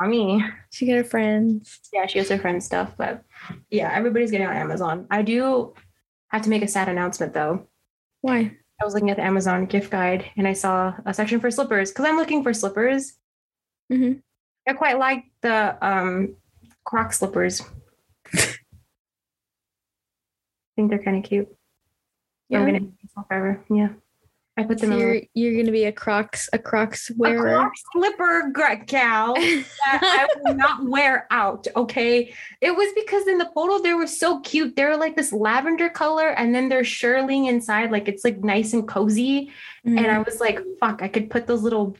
I She got her friends. yeah, she has her friend stuff, but yeah, everybody's getting on Amazon. I do have to make a sad announcement though. Why? I was looking at the Amazon gift guide and I saw a section for slippers because I'm looking for slippers. Mhm. I quite like the um Croc slippers. I think they're kind of cute. I'm Yeah. gonna keep them forever. Yeah, I put them So you're you're gonna be a Crocs a Crocs a wearer. Slipper, gal. that I will not wear out. Okay. It was because in the photo they were so cute. They're like this lavender color, and then they're shearling inside, like it's like nice and cozy. Mhm. And I was like, fuck, I could put those little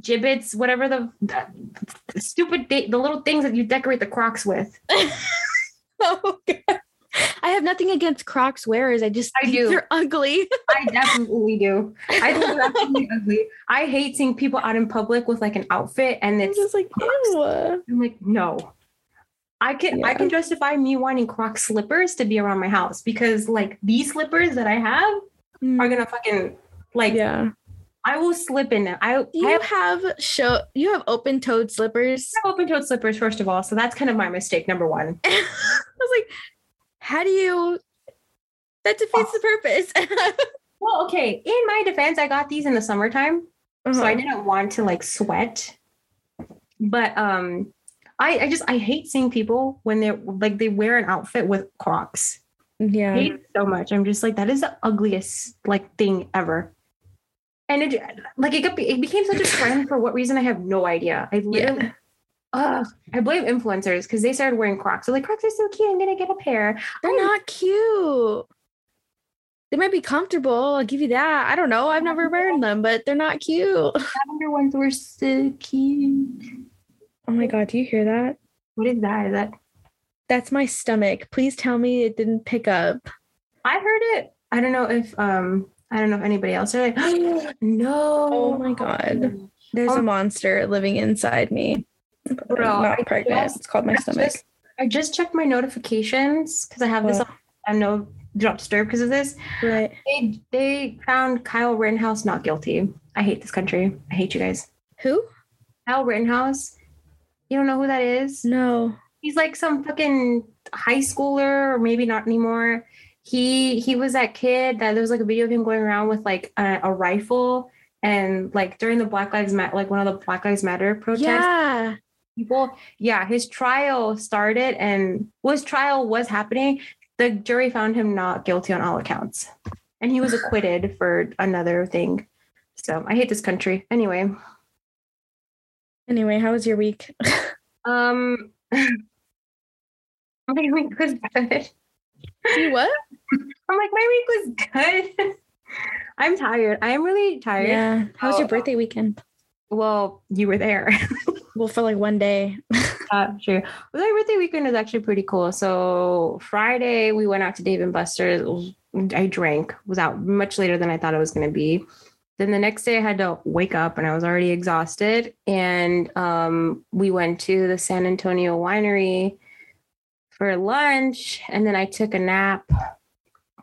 Jibbitz, whatever the, the stupid the little things that you decorate the crocs with. oh god. I have nothing against Crocs wearers. I just I think do. they're ugly. I definitely do. I think they're absolutely ugly. I hate seeing people out in public with like an outfit and I'm it's just like, ew. I'm like, no. I can I can justify me wanting Croc slippers to be around my house because like these slippers that I have Mm, are gonna fucking like yeah. I will slip in them. I, I You have have show you have open toed slippers. open toed slippers first of all, so that's kind of my mistake number one. I was like, how do you that defeats the purpose? Well, okay. In my defense, I got these in the summertime, so I Uh-huh. didn't want to like sweat. But um, I I just I hate seeing people when they're like they wear an outfit with Crocs. I yeah. hate so much. I'm just like that is the ugliest like thing ever. And it like it, got, it became such a trend for what reason I have no idea. I literally. Yeah. Ugh, I blame influencers because they started wearing Crocs. They're like, Crocs are so cute. I'm gonna get a pair. They're not cute. They might be comfortable. I'll give you that. I don't know. I've never worn them, but they're not cute. Lavender ones were so cute. Oh my god, do you hear that? What is that? Is that That's my stomach. Please tell me it didn't pick up. I heard it. I don't know if um I don't know if anybody else are like no. Oh my God. There's a Um, monster living inside me. Bro, I'm not I pregnant. just- it's called my I stomach. just- I just checked my notifications because I have this on I know do not disturb because of this. Right. They they found Kyle Rittenhouse not guilty. I hate this country. I hate you guys. Who? Kyle Rittenhouse. You don't know who that is? No. He's like some fucking high schooler, or maybe not anymore. He he was that kid that there was like a video of him going around with like a, a rifle and like during the Black Lives Matter, like one of the Black Lives Matter protests. Yeah. People, yeah, his trial started and his trial was happening. The jury found him not guilty on all accounts, and he was acquitted for another thing. So I hate this country. Anyway, Anyway, how was your week? um, my week was good. you what? I'm like, my week was good. I'm tired. I am really tired. Yeah. How was your Oh. birthday weekend? Well, you were there. Well, for like one day. uh, sure. Well, my birthday weekend was actually pretty cool. So Friday we went out to Dave and Buster's. I drank, was out much later than I thought it was going to be. Then the next day I had to wake up and I was already exhausted. And um, we went to the San Antonio winery for lunch. And then I took a nap,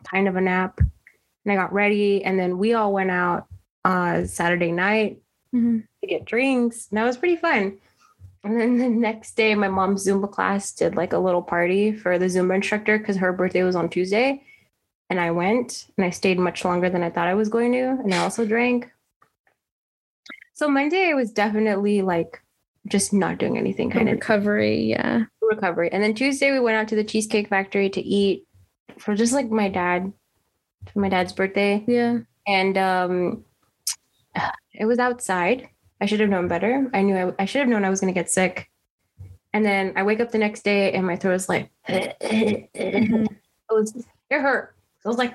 kind of a nap. And I got ready. And then we all went out uh, Saturday night Mhm. to get drinks. And that was pretty fun. And then the next day, my mom's Zumba class did like a little party for the Zumba instructor because her birthday was on Tuesday. And I went and I stayed much longer than I thought I was going to. And I also drank. So Monday, I was definitely like just not doing anything kind of recovery. Yeah. recovery. And then Tuesday, we went out to the Cheesecake Factory to eat for just like my dad, for my dad's birthday Yeah. and um it was outside i should have known better i knew i, I should have known i was going to get sick and then i wake up the next day and my throat is like it was it hurt so i was like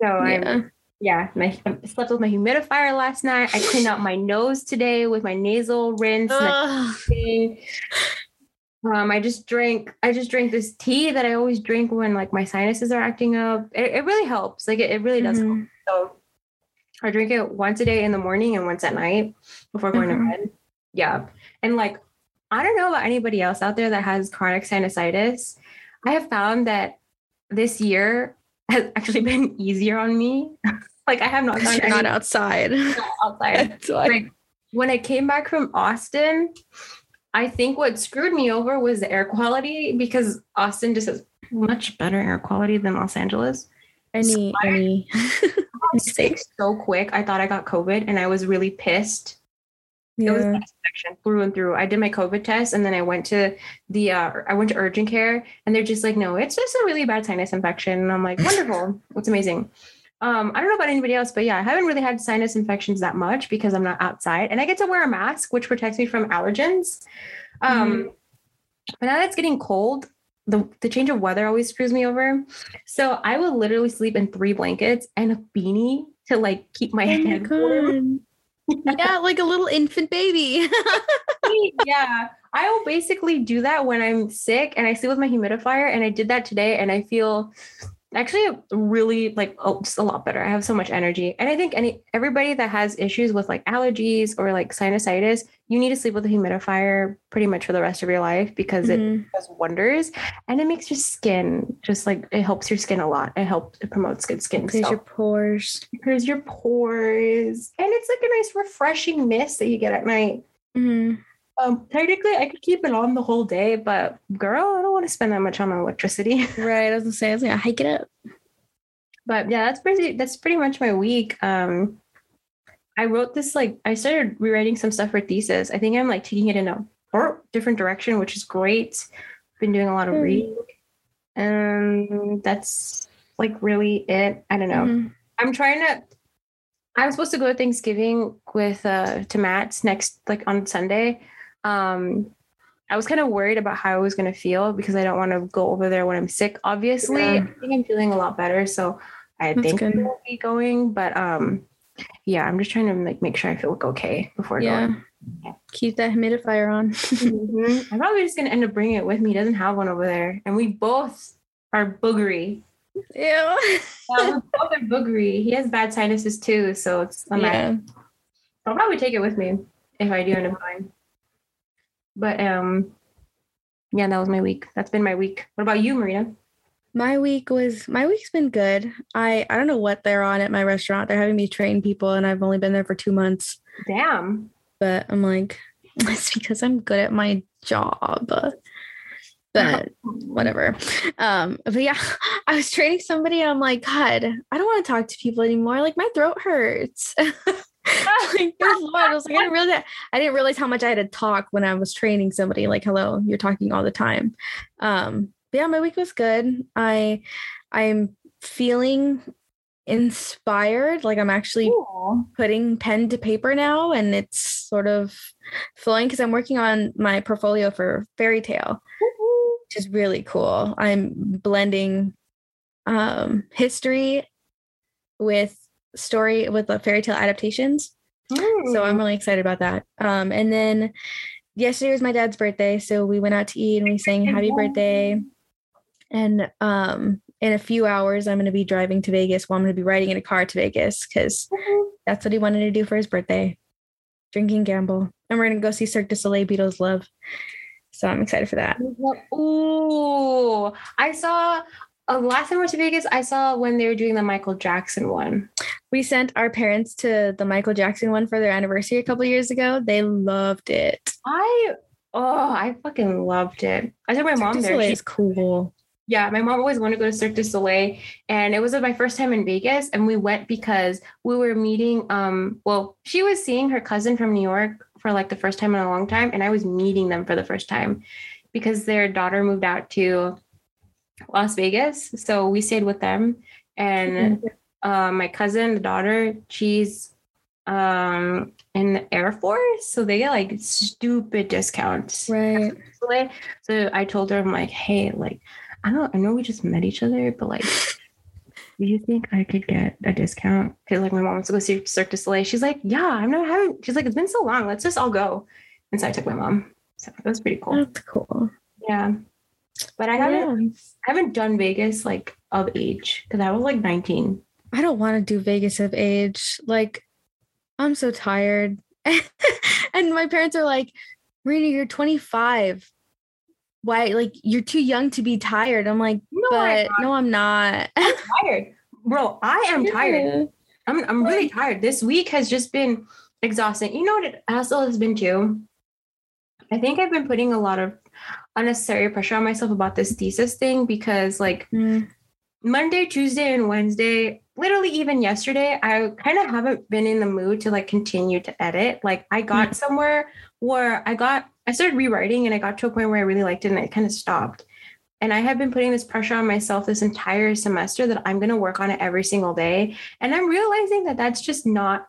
so i'm Yeah. yeah my, I slept with my humidifier last night i cleaned out my nose today with my nasal rinse and Ugh. everything. Um, I just drank. I just drank this tea that I always drink when like my sinuses are acting up. It, it really helps. Like it, it really does. help. Mhm. So I drink it once a day in the morning and once at night before going Mhm. to bed. Yeah. And like, I don't know about anybody else out there that has chronic sinusitis. I have found that this year has actually been easier on me. like I have not you're not outside. outside. That's. Like, when I came back from Austin, I think what screwed me over was the air quality because Austin just has much better air quality than Los Angeles. Any, any. I sick so quick. I thought I got COVID and I was really pissed. It was infection through and through. I did my COVID test and then I went to the uh, I went to urgent care and they're just like, no, it's just a really bad sinus infection. And I'm like, wonderful, it's amazing. Um, I don't know about anybody else, but yeah, I haven't really had sinus infections that much because I'm not outside and I get to wear a mask, which protects me from allergens. Um, but now that it's getting cold, the, the change of weather always screws me over. So I will literally sleep in three blankets and a beanie to like keep my Oh head warm. Yeah, like a little infant baby. yeah. I will basically do that when I'm sick and I sleep with my humidifier. And I did that today and I feel actually really like oh just a lot better. I have so much energy. And I think any everybody that has issues with like allergies or like sinusitis, you need to sleep with a humidifier pretty much for the rest of your life because it Mhm. does wonders and it makes your skin just like it helps your skin a lot. It helps it promotes good skin. Clears So your pores. clears your pores. And it's like a nice refreshing mist that you get at night. Mhm. Um, technically, I could keep it on the whole day, but girl, I don't want to spend that much on electricity. Right. I was gonna say, I was gonna hike it up. but yeah, that's pretty. That's pretty much my week. Um, I wrote this like I started rewriting some stuff for thesis. I think I'm like taking it in a or different direction, which is great. Been doing a lot of Hmm. reading, and that's like really it. I don't know. Mhm. I'm trying to. I'm supposed to go to Thanksgiving with uh to Matt's next like on Sunday. Um I was kind of worried about how I was gonna feel because I don't want to go over there when I'm sick. Obviously, Yeah. I think I'm feeling a lot better, so I That's think I will be going. But um, yeah, I'm just trying to like make sure I feel okay before Yeah. going. Keep that humidifier on. Mhm. I'm probably just gonna end up bringing it with me. He doesn't have one over there, and we both are boogery. Ew. Yeah, we both are boogery. He has bad sinuses too, so it's mess. yeah. I'll probably take it with me if I do end up going. But um, yeah, that was my week. That's been my week. What about you, Marina? My week was my week's been good. I I don't know what they're on at my restaurant. They're having me train people, and I've only been there for two months. Damn. But I'm like, it's because I'm good at my job. But whatever. Um, but yeah, I was training somebody, and I'm like, God, I don't want to talk to people anymore. Like my throat hurts. like, good Lord. I was like, I didn't realize I didn't realize how much I had to talk when I was training somebody. Like, hello, you're talking all the time. Um, but yeah, my week was good. I I'm feeling inspired. Like I'm actually Cool. putting pen to paper now and it's sort of flowing because I'm working on my portfolio for fairy tale, which is really cool. I'm blending um history with story with the fairy tale adaptations. So I'm really excited about that. Um and then yesterday was my dad's birthday, so we went out to eat and we sang happy birthday. And um in a few hours, I'm going to be driving to Vegas. Well, I'm going to be riding in a car to Vegas because that's what he wanted to do for his birthday drinking gamble. And we're going to go see Cirque du Soleil Beatles Love. So I'm excited for that. Ooh, I saw uh, last time I went to Vegas, I saw when they were doing the Michael Jackson one. We sent our parents to the Michael Jackson one for their anniversary a couple years ago. They loved it. I oh, I fucking loved it. I took my Cirque mom du there. Soleil She- is cool. yeah, my mom always wanted to go to Cirque du Soleil, and it was my first time in Vegas, and we went because we were meeting. Um, well, she was seeing her cousin from New York for like the first time in a long time, and I was meeting them for the first time because their daughter moved out to Las Vegas, so we stayed with them, and uh, my cousin, the daughter, she's um in the Air Force, so they get like stupid discounts. Right. So I told her, I'm like, hey, like, I don't, I know we just met each other, but like, do you think I could get a discount? Because like my mom wants to go see Cirque du Soleil. She's like, yeah, I'm not having. She's like, it's been so long. Let's just all go. And so I took my mom. So it was pretty cool. That's cool. Yeah. But I haven't, Yeah. I haven't done Vegas like of age because I was like 19. I don't want to do Vegas of age. Like, I'm so tired. and my parents are like, Marina, you're 25. Why? Like, you're too young to be tired. I'm like, No, but I'm no, I'm not. not tired, bro. I am tired. I'm I'm really tired. This week has just been exhausting. You know what it also has been too? I think I've been putting a lot of unnecessary pressure on myself about this thesis thing because like Mm, Monday, Tuesday, and Wednesday, literally even yesterday, I kind of haven't been in the mood to like continue to edit. Like I got somewhere where I got I started rewriting and I got to a point where I really liked it and I kind of stopped. And I have been putting this pressure on myself this entire semester that I'm going to work on it every single day. And I'm realizing that that's just not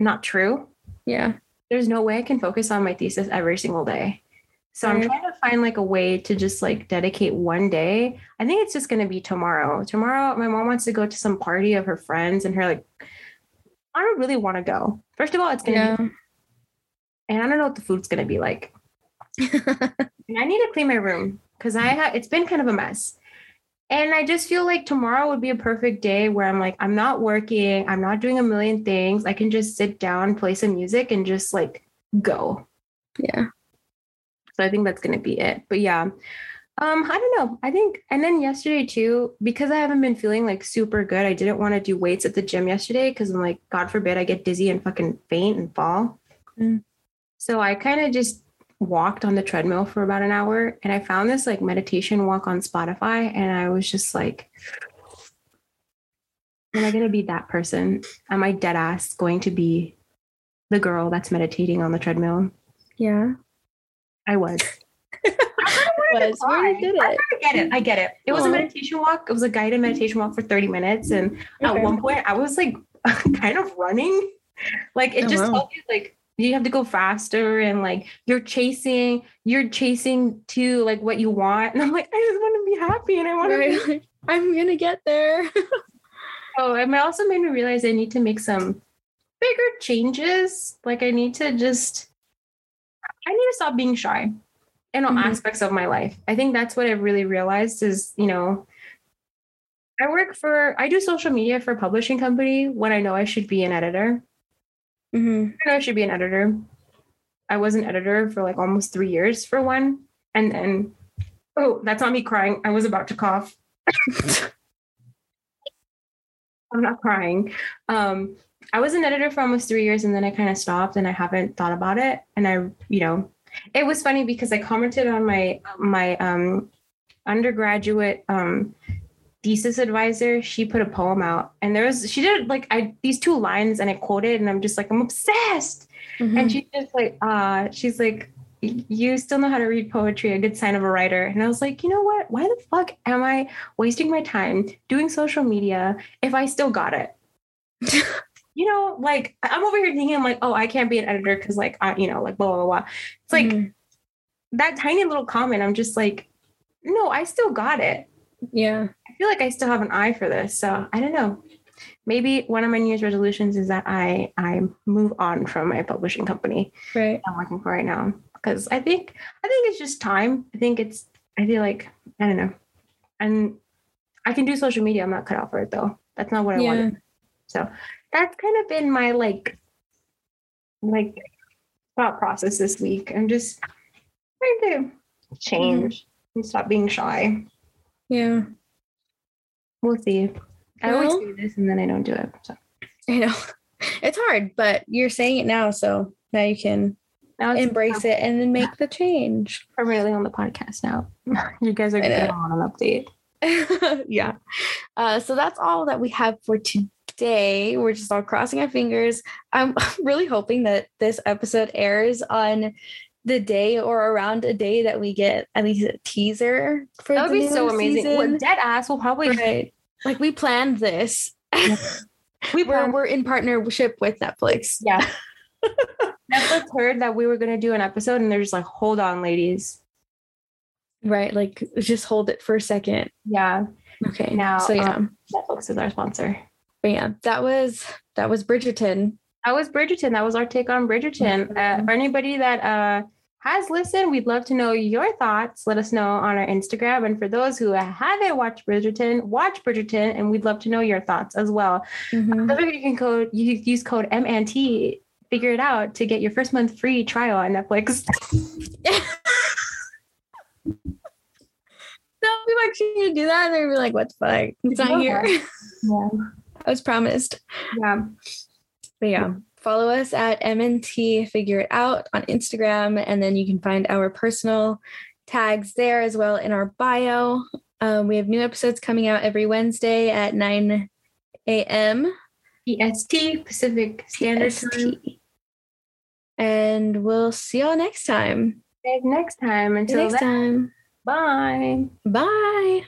not true. yeah. There's no way I can focus on my thesis every single day. So I'm trying to find like a way to just like dedicate one day. I think it's just going to be tomorrow. Tomorrow my mom wants to go to some party of her friends and her like I don't really want to go. First of all, it's going to Yeah. be and I don't know what the food's going to be like. And I need to clean my room because I have it's been kind of a mess. And I just feel like tomorrow would be a perfect day where I'm like, I'm not working, I'm not doing a million things. I can just sit down, play some music, and just like go. yeah. So I think that's gonna be it. But yeah. Um, I don't know. I think and then yesterday too, because I haven't been feeling like super good, I didn't want to do weights at the gym yesterday because I'm like, God forbid I get dizzy and fucking faint and fall. Mm. So I kind of just walked on the treadmill for about an hour and I found this like meditation walk on Spotify and I was just like Am I gonna be that person? Am I dead ass going to be the girl that's meditating on the treadmill? Yeah. I was. Was where you did it. I get it. I get it. It was a meditation walk. It was a guided meditation walk for 30 minutes. And at one point I was like kind of running. Like it Oh, just wow. told you like you have to go faster and like you're chasing, you're chasing to like what you want. And I'm like, I just want to be happy and I want to be I'm gonna get there. Oh, and it also made me realize I need to make some bigger changes. Like I need to just I need to stop being shy in all Mhm. aspects of my life. I think that's what I've really realized is, you know, I work for I do social media for a publishing company when I know I should be an editor. hmm I know I should be an editor. I was an editor for like almost three years for one. And then oh, that's not me crying. I was about to cough. I'm not crying. Um, I was an editor for almost three years and then I kind of stopped and I haven't thought about it. And I, you know, it was funny because I commented on my my um undergraduate um thesis advisor. She put a poem out and there was she did like I these two lines and I quoted and I'm just like, I'm obsessed. Mm-hmm. And she's just like, uh, she's like, you still know how to read poetry, a good sign of a writer. And I was like, you know what? Why the fuck am I wasting my time doing social media if I still got it? you know, like I'm over here thinking, I'm like, oh, I can't be an editor because, like, I, you know, like, blah, blah, blah. It's like Mhm. that tiny little comment. I'm just like, no, I still got it. yeah. I feel like I still have an eye for this. So I don't know. Maybe one of my New Year's resolutions is that I I move on from my publishing company. Right. I'm working for right now because I think I think it's just time. I think it's I feel like I don't know, and I can do social media. I'm not cut out for it though. That's not what I Yeah. wanted. So that's kind of been my like like thought process this week. I'm just trying to change and stop being shy. Yeah. We'll see. I always do this and then I don't do it. So I know. It's hard, but you're saying it now, so now you can now embrace it and then make the change. permanently on the podcast now. You guys are getting on an update. yeah. Uh, so that's all that we have for today. We're just all crossing our fingers. I'm really hoping that this episode airs on the day or around a day that we get at least a teaser for That would the be so amazing. season. Dead ass will probably Right. Like we planned this. we we're we're in partnership with Netflix. Yeah. Netflix heard that we were gonna do an episode and they're just like, hold on, ladies. Right. Like just hold it for a second. Yeah. Okay. Now, so yeah. um, Netflix is our sponsor. But yeah, that was that was Bridgerton. That was Bridgerton. That was our take on Bridgerton. Uh, for anybody that uh, has listened, we'd love to know your thoughts. Let us know on our Instagram. And for those who haven't watched Bridgerton, watch Bridgerton, and we'd love to know your thoughts as well. Mhm. Don't you can code you use code MNT. Figure it out to get your first month free trial on Netflix. No, we were actually gonna do that, and they were like, "What the fuck? It's not here." Yeah. I was promised. Yeah. But yeah, follow us at MNT Figure It Out on Instagram, and then you can find our personal tags there as well in our bio. Um, we have new episodes coming out every Wednesday at 9 a.m. PST Pacific Standard Time. And we'll see y'all next time. Next time. Until next then, time. bye. Bye.